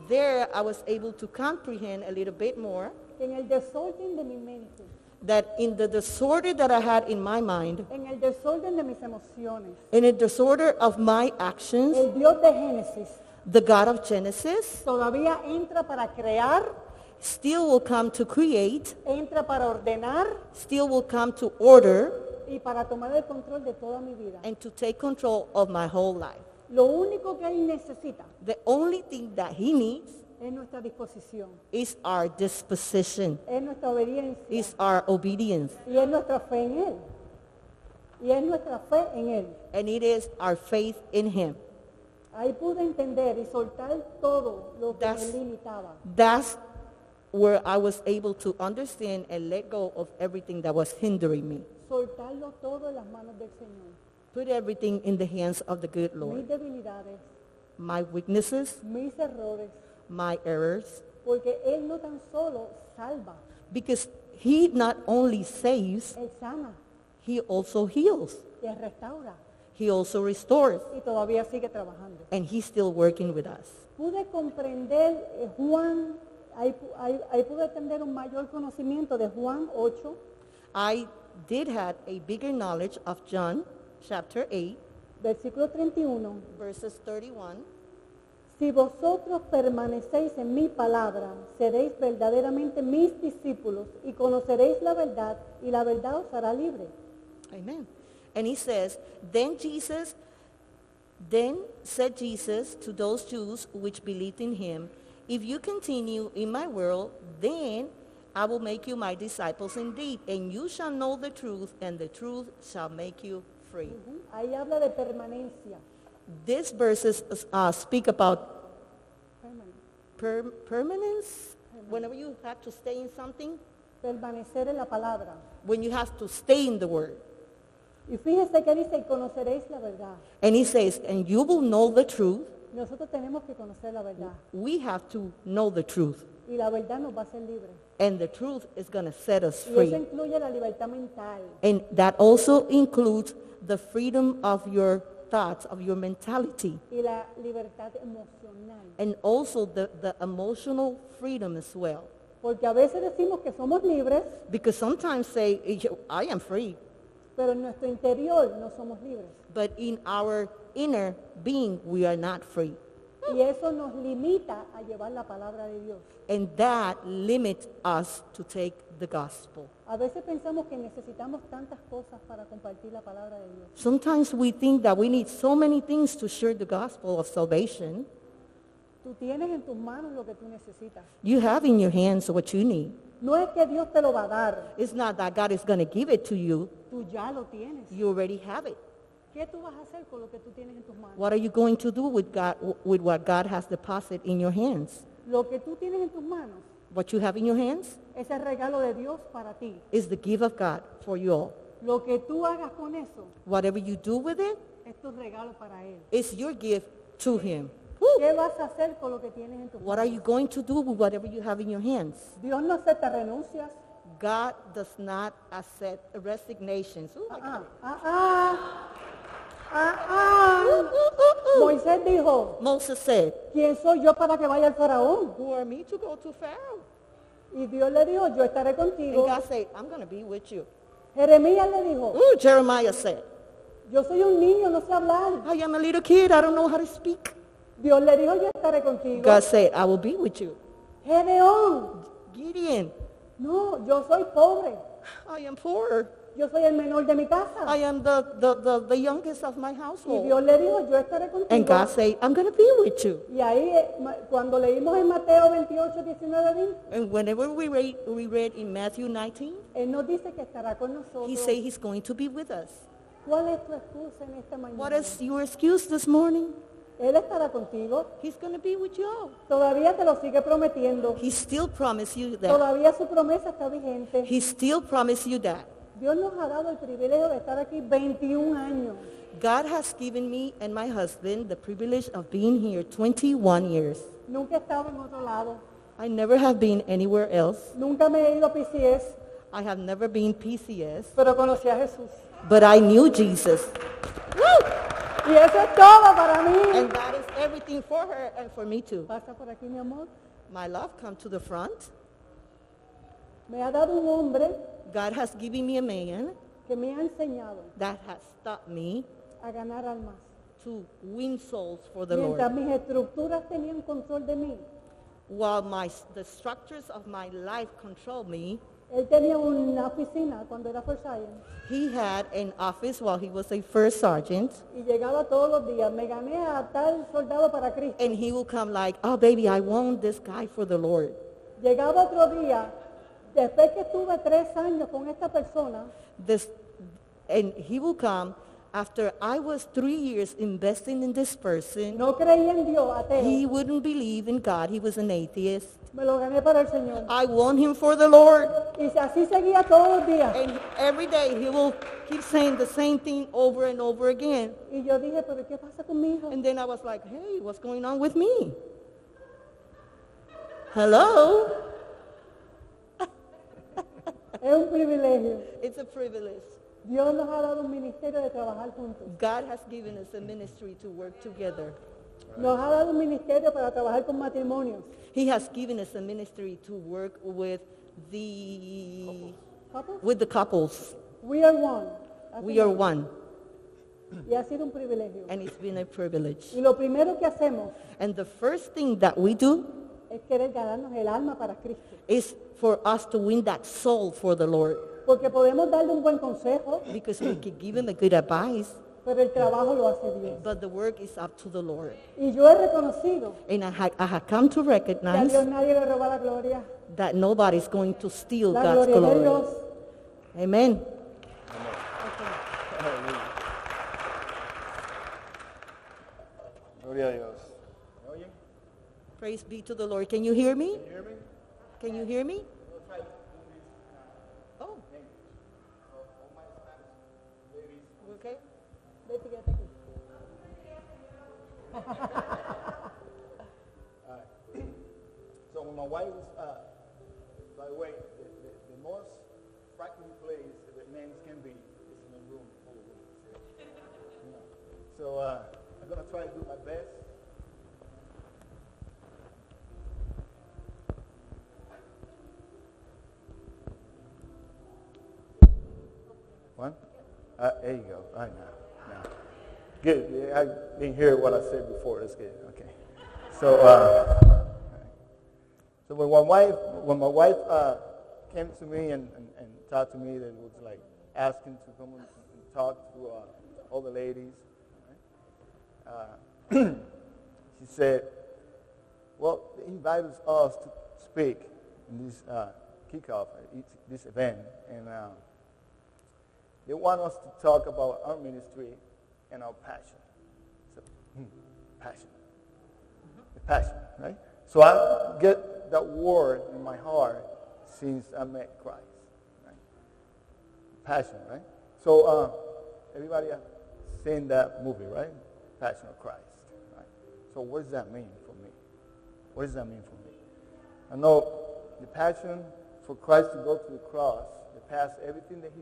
There I was able to comprehend a little bit more en el desorden de mi mente, that in the disorder that I had in my mind, en el desorden de mis emociones, in the disorder of my actions, el Dios de Génesis the God of Genesis todavía entra para crear, still will come to create, entra para ordenar still will come to order, y para tomar el control de toda mi vida. and to take control of my whole life. Lo único que Él necesita The only thing that he needs es nuestra disposición, is our disposition, es nuestra obediencia is our obedience, y es nuestra fe en Él. Y es nuestra fe en Él. and it is our faith in him. Ahí pude entender y soltar todo lo que That's- me limitaba. That's where I was able to understand and let go of everything that was hindering me. Soltarlo todo en las manos del Señor. Put everything in the hands of the good Mis Lord. debilidades, My weaknesses, mis errores, my errors, porque Él no tan solo salva, because he not only saves, Él sana, he also heals. Él restaura He also restores, y todavía sigue trabajando. and he's still working with us. Pude comprender eh, Juan, ahí, pu- ahí- ahí pude tener un mayor conocimiento de Juan 8, I did have a bigger knowledge of John chapter 8, versículo 31. verses 31. Si vosotros permanecéis en mi palabra, seréis verdaderamente mis discípulos y conoceréis la verdad y la verdad os hará libre. Amen. And he says, then Jesus, then said Jesus to those Jews which believed in him, if you continue in my word, then I will make you my disciples indeed, and you shall know the truth, and the truth shall make you free. Ahí habla de permanencia. These verses uh, speak about per- permanence. Whenever you have to stay in something, Permanecer en la palabra. when you have to stay in the word. Y fíjese que dice, conoceréis la verdad. And he says, and you will know the truth. Nosotros tenemos que conocer la verdad. We have to know the truth. Y la verdad nos va a hacer libres. And the truth is going to set us Y eso free. incluye la libertad mental. And that also includes the freedom of your thoughts, of your mentality. y la libertad emocional. And also the, the emotional freedom as well. Porque a veces decimos que somos libres, Because sometimes say, I am free. pero en nuestro interior no somos libres. But in our inner being, we are not free. Y eso nos limita a llevar la palabra de Dios. And that limits us to take the gospel. A veces pensamos que necesitamos tantas cosas para compartir la palabra de Dios. Sometimes we think that we need so many things to share the gospel of salvation. Tú tienes en tus manos lo que tú necesitas. You have in your hands what you need. No es que Dios te lo va a dar, It's not that God is going to give it to you. tú ya lo tienes. You already have it. ¿Qué tú vas a hacer con lo que tú tienes en tus manos? What are you going to do with God with what God has deposited in your hands? Lo que tú tienes en tus manos What you have in your hands es el regalo de Dios para ti. is the gift of God for you all. Lo que tú hagas con eso Whatever you do with it es tu regalo para Él. is your gift to him. ¿Qué vas a hacer con lo que tienes en tus What are manos? you going to do with whatever you have in your hands? Dios no acepta renuncias. God does not accept resignations. Ooh, I got it. Ah, ah, ah, ah. Moisés dijo, Moses said, ¿quién soy yo para que vaya al faraón? Who are me to go to Pharaoh? Y Dios le dijo, yo estaré And contigo. God said, I'm going to be with you. Jeremías le dijo, Ooh, Jeremiah said, yo soy un niño, no sé hablar. I am a little kid. I don't know how to speak. Dios le dijo, yo estaré contigo. God said, I will be with you. Gedeón, Gideon, no, yo soy pobre. I am poor. Yo soy el menor de mi casa. I am the, the, the, the youngest of my Y household. Dios le dijo, yo estaré And contigo. God said, I'm going to be with you. Y ahí, eh, ma- cuando leímos en Mateo 28, 19, 20, And whenever we read, we read in Matthew 19, Él nos dice que estará con nosotros. he said he's going to be with us. ¿Cuál es tu excusa en esta mañana? What is your excuse this morning? Él estará contigo. He's going to be with you. Todavía te lo sigue prometiendo. He still promised you that. Todavía su promesa está vigente. He still promised you that. Dios nos ha dado el privilegio de estar aquí 21 años. God has given me and my husband the privilege of being here 21 years. Nunca he estado en otro lado. I never have been anywhere else. Nunca me he ido a PCS, I have never been PCS, pero conocí a Jesús. but I knew Jesus. Y eso es todo para mí. And that is everything for her and for me too. Pasa por aquí, mi amor. My love, come to the front. Me ha dado un hombre God has given me a man que me ha enseñado that has taught me a ganar almas. to win souls for the Mientras Lord. mis estructuras tenían control de mí, While my, the structures of my life control me, él tenía una oficina cuando era First Sergeant he had an office while he was a first sergeant, y llegaba todos los días. Me gané a tal soldado para Cristo. and he will come like, oh baby, I want this guy for the Lord. Llegaba otro día, después que estuve tres años con esta persona, This, and he will come after I was three years investing in this person. no creía en Dios, ateo. He wouldn't believe in God. He was an atheist. Me lo gané para el Señor. I want him for the Lord. Y así seguía todos los días. And every day he will keep saying the same thing over and over again. Y yo dije, pero ¿qué pasa con mi hijo? And then I was like, hey, what's going on with me? Hello? Es un privilegio. It's a privilege. Dios nos ha dado un ministerio de trabajar juntos. God has given us a ministry to work together. Nos ha dado un ministerio para trabajar con matrimonios. He has given us a ministry to work with the Couples? with the couples. We are one. We are one. Y ha sido un privilegio. and it's been a privilege. Y lo primero que hacemos And the first thing that we do es querer ganarnos el alma para Cristo. is for us to win that soul for the Lord. Porque podemos darle un buen consejo, Because we can give him a good advice, pero el trabajo lo hace Dios. but the work is up to the Lord. Y yo he reconocido And I, ha- I have come to que a recognize Dios nadie le roba la gloria. that nobody's going to steal La God's gloria de glory. Dios. Amen. Gloria a Dios. Praise be to the Lord. Can you hear me? Can you hear me? Alright. So my wife uh, by the way, the, the, the most frightening place that men can be is in a room full of women. Know. So uh, I'm gonna try to do my best. One? Uh, there you go. Right now. Good. I didn't hear what I said before. That's good. Okay. So, uh, so when my wife, when my wife uh, came to me and, and, and talked to me, that was like asking to come and, talk to uh, all the ladies. Uh, she said, "Well, they invited us to speak in this uh, kickoff, uh, this event, and." They want us to talk about our ministry and our passion. So, hmm, passion. The passion, right? So I get that word in my heart since I met Christ. Right? Passion, right? So uh, everybody has seen that movie, right? Passion of Christ. Right? So what does that mean for me? What does that mean for me? I know the passion for Christ to go to the cross, the pass everything that he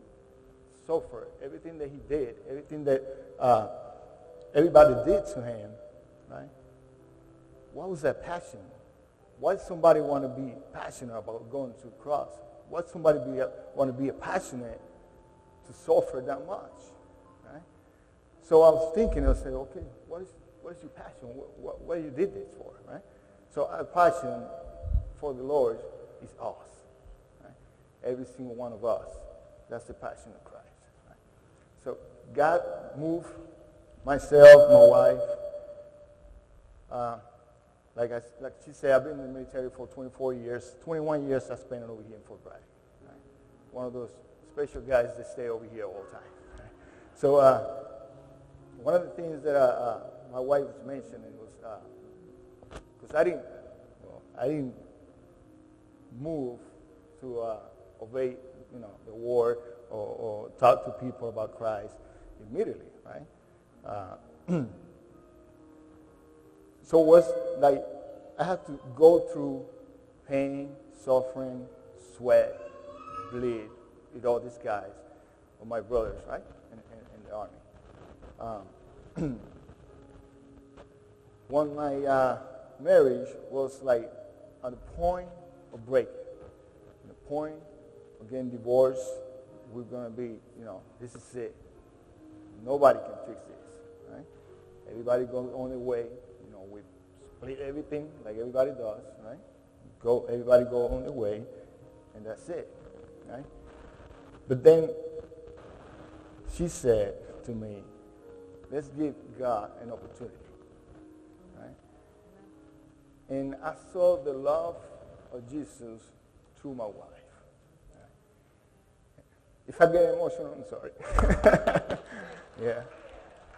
suffered, everything that he did, everything that uh, everybody did to him, right? What was that passion? Why does somebody want to be passionate about going to the cross? Why does somebody be, want to be a passionate to suffer that much, right? So I was thinking, I said, okay, what is, what is your passion? What, what, what you did this for, right? So our passion for the Lord is us, right? Every single one of us. That's the passion of Christ. So God moved myself, my wife. Uh, like, I, like she said, I've been in the military for 24 years. 21 years I spent over here in Fort Bragg. Right? One of those special guys that stay over here all the time. Right? So uh, one of the things that uh, uh, my wife was mentioning was because I didn't, well, I didn't move to uh, obey, you know, the word or, or talk to people about Christ immediately, right? Uh, so was like I had to go through pain, suffering, sweat, bleed with all these guys, or my brothers, right, in, in, in the army. Um, when my uh, marriage was like on the point of break, on the point of getting divorced, we're going to be, you know, this is it. Nobody can fix this, right? Everybody goes on their way. You know, we split everything like everybody does, right? Go, everybody go on their way, and that's it, right? But then she said to me, let's give God an opportunity, right? And I saw the love of Jesus through my wife. If I get emotional, I'm sorry. yeah.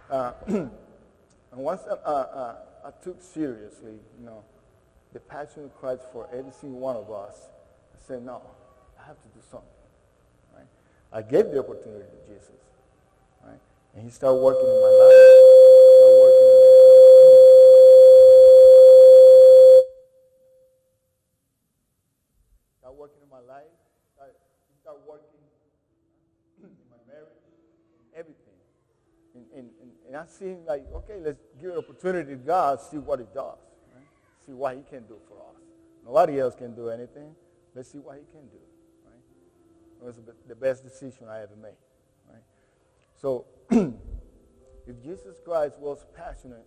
Uh, and once I, uh, uh, I took seriously, you know, the passion of Christ for every single one of us, I said, no, I have to do something. Right? I gave the opportunity to Jesus. Right? And he started working in my life. Started working in started working in my life. Started, he started working in my marriage, everything. And, and, I seen like, okay, let's give an opportunity to God, see what he does. Right? See what he can do for us. Nobody else can do anything. Let's see what he can do. Right? It was the best decision I ever made. Right? So If Jesus Christ was passionate,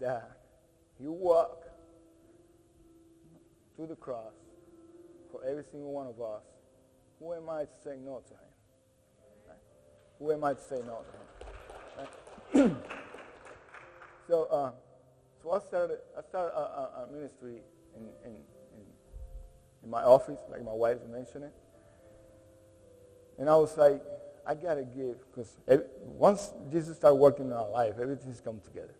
that he walked to the cross for every single one of us, who am I to say no to him? Right? Who am I to say no to him? Right? so, uh, so I started, I started a, a, a ministry in, in, in, in my office, like my wife mentioned it. And I was like, I got to give, because once Jesus started working in our life, everything's come together.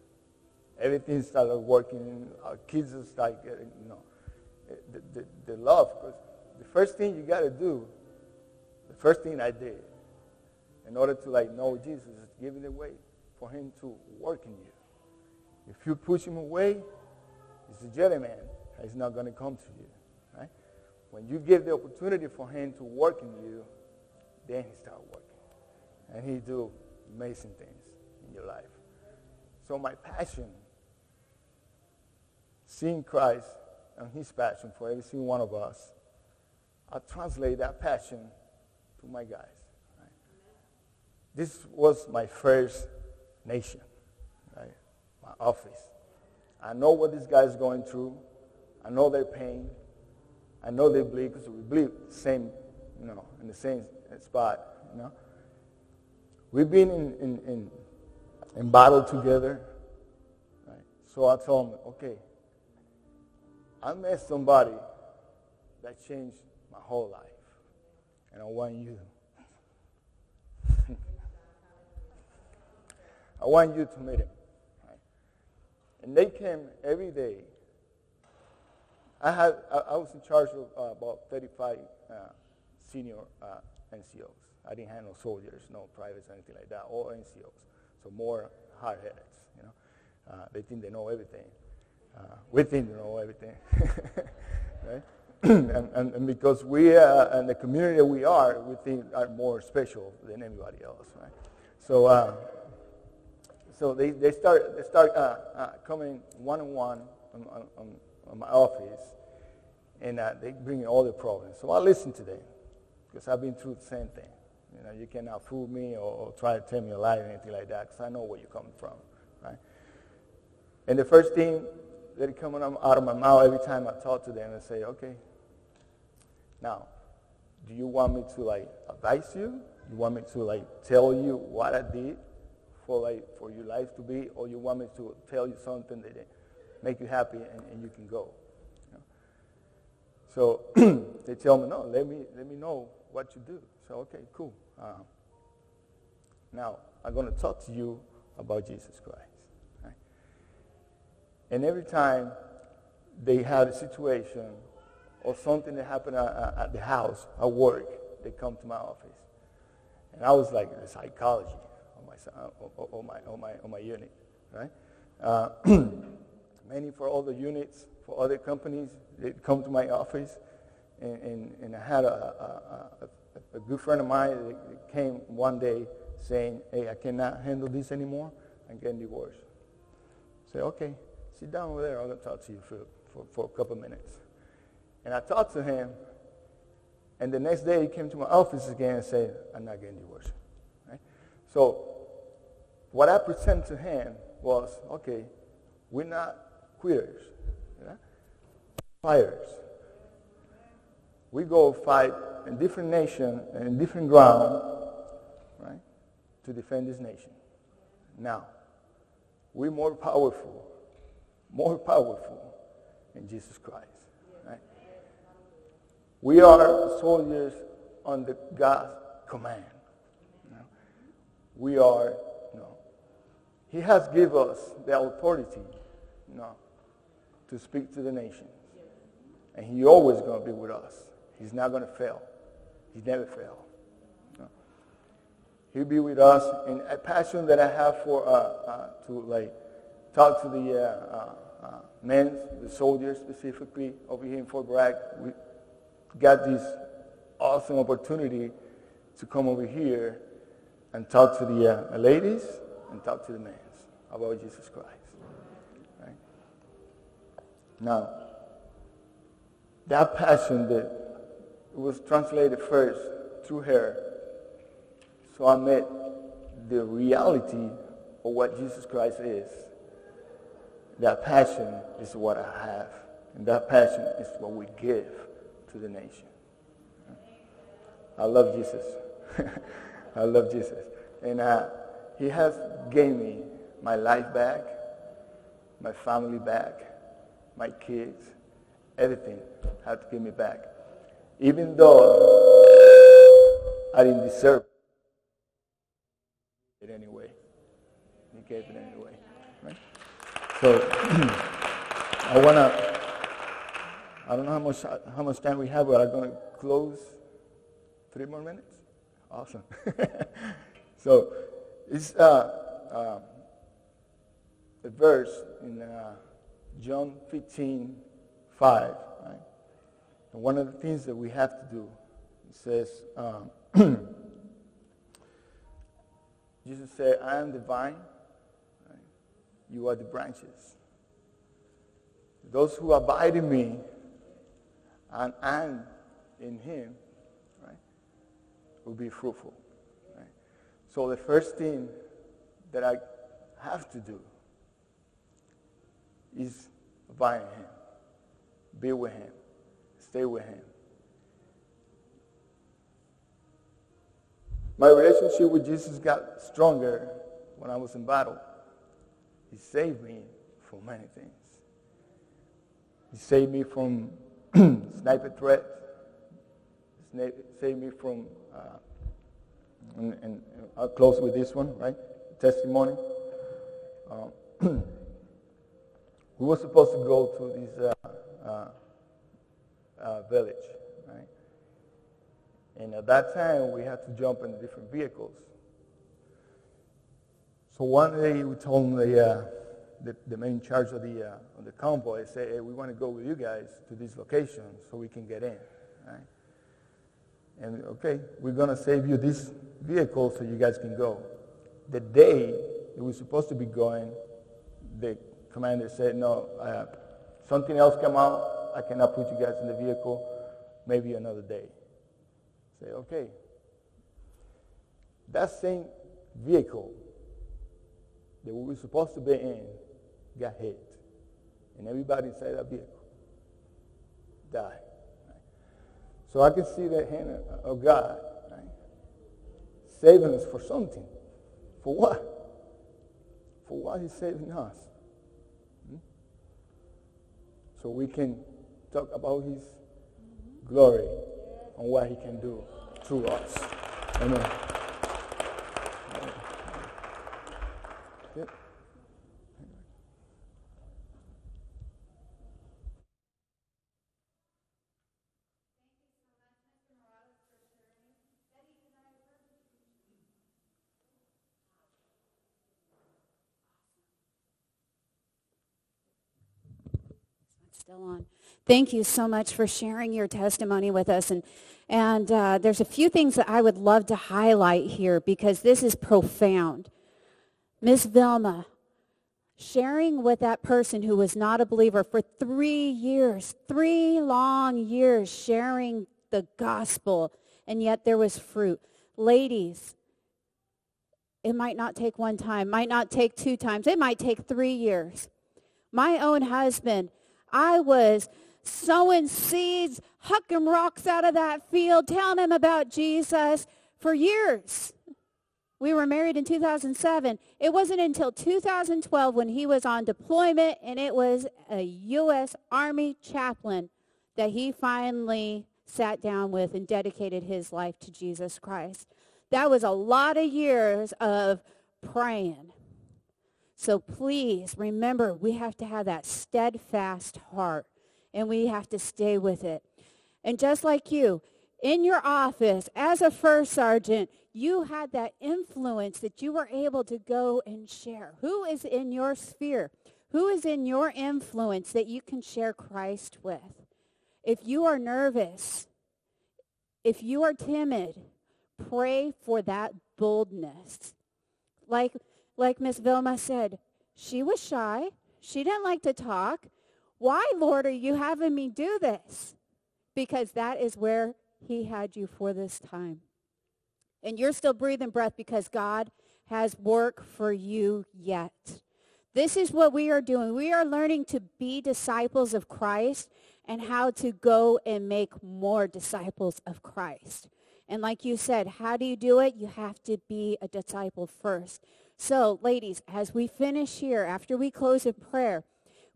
Everything started working. Our kids started getting, you know, the, the, the love. Because the first thing you got to do, first thing I did, in order to like know Jesus, is give it away for him to work in you. If you push him away, he's a jelly man. He's not going to come to you. Right? When you give the opportunity for him to work in you, then he start working. And he do amazing things in your life. So my passion, seeing Christ and his passion for every single one of us, I translate that passion to my guys. Right? This was my first nation, right? my office. I know what this guy's going through. I know their pain. I know they bleed because we bleed same, you know, in the same spot, you know. We've been in, in, in, in battle together. Right? So I told him, okay, I met somebody that changed my whole life. And I want you. I want you to meet him. And they came every day. I, had, I, was in charge of uh, about 35 uh, senior uh, NCOs. I didn't have no soldiers, no privates, anything like that, all NCOs. So more hard-headed, you know. Uh, they think they know everything. Uh, we think they know everything, right? and, and, and, because we uh, and the community we are, we think are more special than anybody else, right? So, uh, so they, they start they start uh, uh, coming one on one on, my office, and uh, they bring all their problems. So I listen to them because I've been through the same thing. You know, you cannot fool me or, or try to tell me a lie or anything like that because I know where you're coming from, right? And the first thing that come out of my mouth every time I talk to them and say, okay, now, do you want me to like advise you? You want me to like tell you what I did for like for your life to be, or you want me to tell you something that make you happy and, and you can go? You know? So they tell me, no, let me let me know what you do. So okay, cool. Uh, now I'm going to talk to you about Jesus Christ. Right? And every time they had a situation or something that happened at, at, the house, at work, they come to my office. And I was like the psychology of my, of my, of my, of my unit, right? Uh, many for other units, for other companies, they come to my office. And, and, and I had a, a, a, a, good friend of mine that came one day saying, hey, I cannot handle this anymore. I'm getting divorced. I say, okay, sit down over there. I'm going to talk to you for, for, for a couple of minutes. And I talked to him, and the next day he came to my office again and said, I'm not getting divorced. Right? So what I presented to him was, okay, we're not quitters. You? Fighters. We go fight in different nation and in different ground, right, to defend this nation. Now, we're more powerful, more powerful in Jesus Christ. We are soldiers under God's command. We are, you know, He has given us the authority, you know, to speak to the nations. And He always going to be with us. He's not going to fail. He never fail. You? He'll be with us. And a passion that I have for uh, uh, to like talk to the uh, uh, uh men, the soldiers specifically over here in Fort Bragg. We, got this awesome opportunity to come over here and talk to the uh, ladies and talk to the men about Jesus Christ. Right? Now, that passion that was translated first through her. So I met the reality of what Jesus Christ is. That passion is what I have. And that passion is what we give to the nation. I love Jesus. I love Jesus. And uh, he has gave me my life back, my family back, my kids, everything had to give me back. Even though I didn't deserve it anyway. He gave it anyway. Right? So I wanna I don't know how much how much time we have, but I'm gonna close three more minutes. Awesome. so it's uh, a verse in uh, John 15, 5. Right? And one of the things that we have to do, it says, um, Jesus said, I am the vine, right? you are the branches. Those who abide in me and I in him, right, will be fruitful. Right? So the first thing that I have to do is abide in him, be with him, stay with him. My relationship with Jesus got stronger when I was in battle. He saved me from many things. He saved me from sniper threats. He saved me from, uh, and, and, I'll close with this one, right? Testimony. Um, we were supposed to go to this uh, uh, uh, village, right? And at that time, we had to jump in different vehicles. So one day, we told them the, the, the main charge of the, uh, of the convoy, say, hey, we want to go with you guys to this location so we can get in, right? And okay, we're going to save you this vehicle so you guys can go. The day was supposed to be going, the commander said, no, uh, something else came out. I cannot put you guys in the vehicle. Maybe another day. Say, okay. That same vehicle that we were supposed to be in got hit. And everybody inside that vehicle died. So I can see that hand of God right? saving us for something. For what? For what He's saving us. Hmm? So we can talk about His glory and what He can do through us. Amen. On. Thank you so much for sharing your testimony with us. And, and uh, there's a few things that I would love to highlight here because this is profound. Miss Vilma, sharing with that person who was not a believer for three years, three long years, sharing the gospel, and yet there was fruit. Ladies, it might not take one time, might not take two times, it might take three years. My own husband, I was sowing seeds, hucking rocks out of that field, telling him about Jesus for years. We were married in 2007. It wasn't until 2012 when he was on deployment and it was a U.S. Army chaplain that he finally sat down with and dedicated his life to Jesus Christ. That was a lot of years of praying. So please remember, we have to have that steadfast heart and we have to stay with it. And just like you, in your office as a first sergeant, you had that influence that you were able to go and share. Who is in your sphere? Who is in your influence that you can share Christ with? If you are nervous, if you are timid, pray for that boldness. Like, like Miss Vilma said, she was shy. She didn't like to talk. Why, Lord, are you having me do this? Because that is where he had you for this time. And you're still breathing breath because God has work for you yet. This is what we are doing. We are learning to be disciples of Christ and how to go and make more disciples of Christ. And like you said, how do you do it? You have to be a disciple first. So, ladies, as we finish here, after we close in prayer,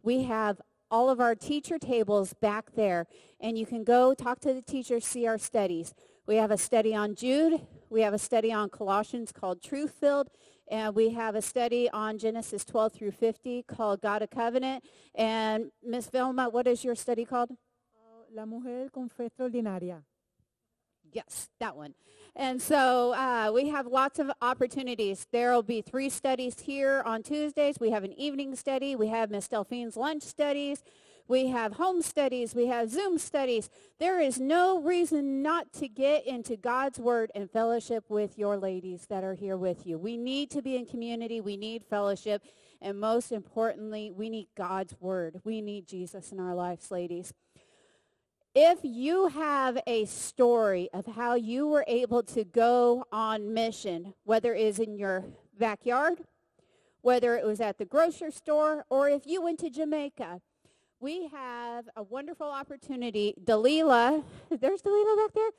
we have all of our teacher tables back there, and you can go talk to the teachers, see our studies. We have a study on Jude. We have a study on Colossians called Truth Filled. And we have a study on Genesis 12 through 50 called God a Covenant. And Miss Vilma, what is your study called? La mujer con fe extraordinaria. Yes, that one. And so uh, we have lots of opportunities. There will be three studies here on Tuesdays. We have an evening study. We have Miss Delphine's lunch studies. We have home studies. We have Zoom studies. There is no reason not to get into God's word and fellowship with your ladies that are here with you. We need to be in community. We need fellowship. And most importantly, we need God's word. We need Jesus in our lives, ladies. If you have a story of how you were able to go on mission, whether it is in your backyard, whether it was at the grocery store, or if you went to Jamaica, we have a wonderful opportunity. Dalila, there's Dalila back there.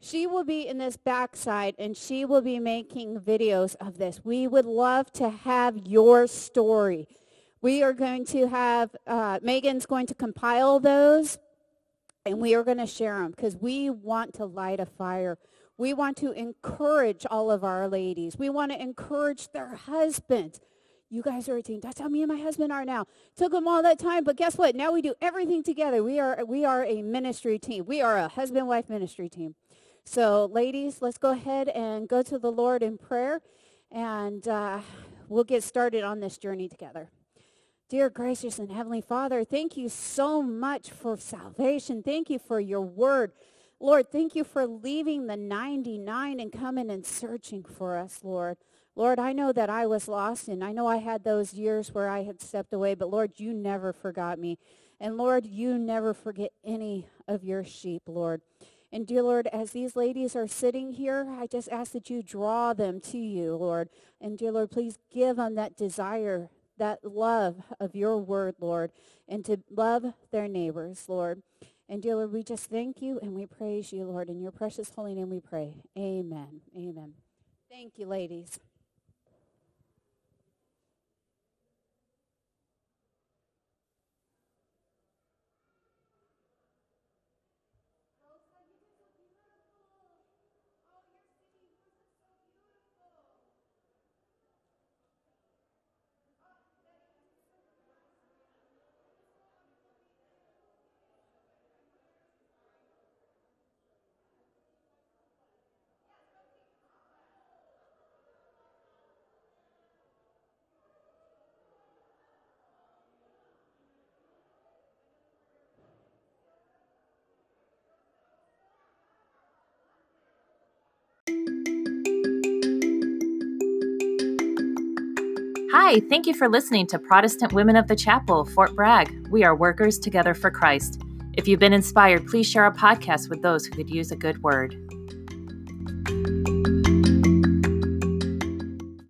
She will be in this backside and she will be making videos of this. We would love to have your story. We are going to have, uh, Megan's going to compile those and we are going to share them because we want to light a fire. We want to encourage all of our ladies. We want to encourage their husbands. You guys are a team. That's how me and my husband are now. Took them all that time, but guess what? Now we do everything together. We are we are a ministry team. We are a husband-wife ministry team. So, ladies, let's go ahead and go to the Lord in prayer, and uh, we'll get started on this journey together. Dear gracious and heavenly Father, thank you so much for salvation. Thank you for your word. Lord, thank you for leaving the 99 and coming and searching for us, Lord. Lord, I know that I was lost and I know I had those years where I had stepped away, but Lord, you never forgot me. And Lord, you never forget any of your sheep, Lord. And dear Lord, as these ladies are sitting here, I just ask that you draw them to you, Lord. And dear Lord, please give them that desire that love of your word, Lord, and to love their neighbors, Lord. And dear Lord, we just thank you and we praise you, Lord. In your precious holy name we pray. Amen. Amen. Thank you, ladies. Hi, thank you for listening to Protestant Women of the Chapel, Fort Bragg. We are workers together for Christ. If you've been inspired, please share our podcast with those who could use a good word.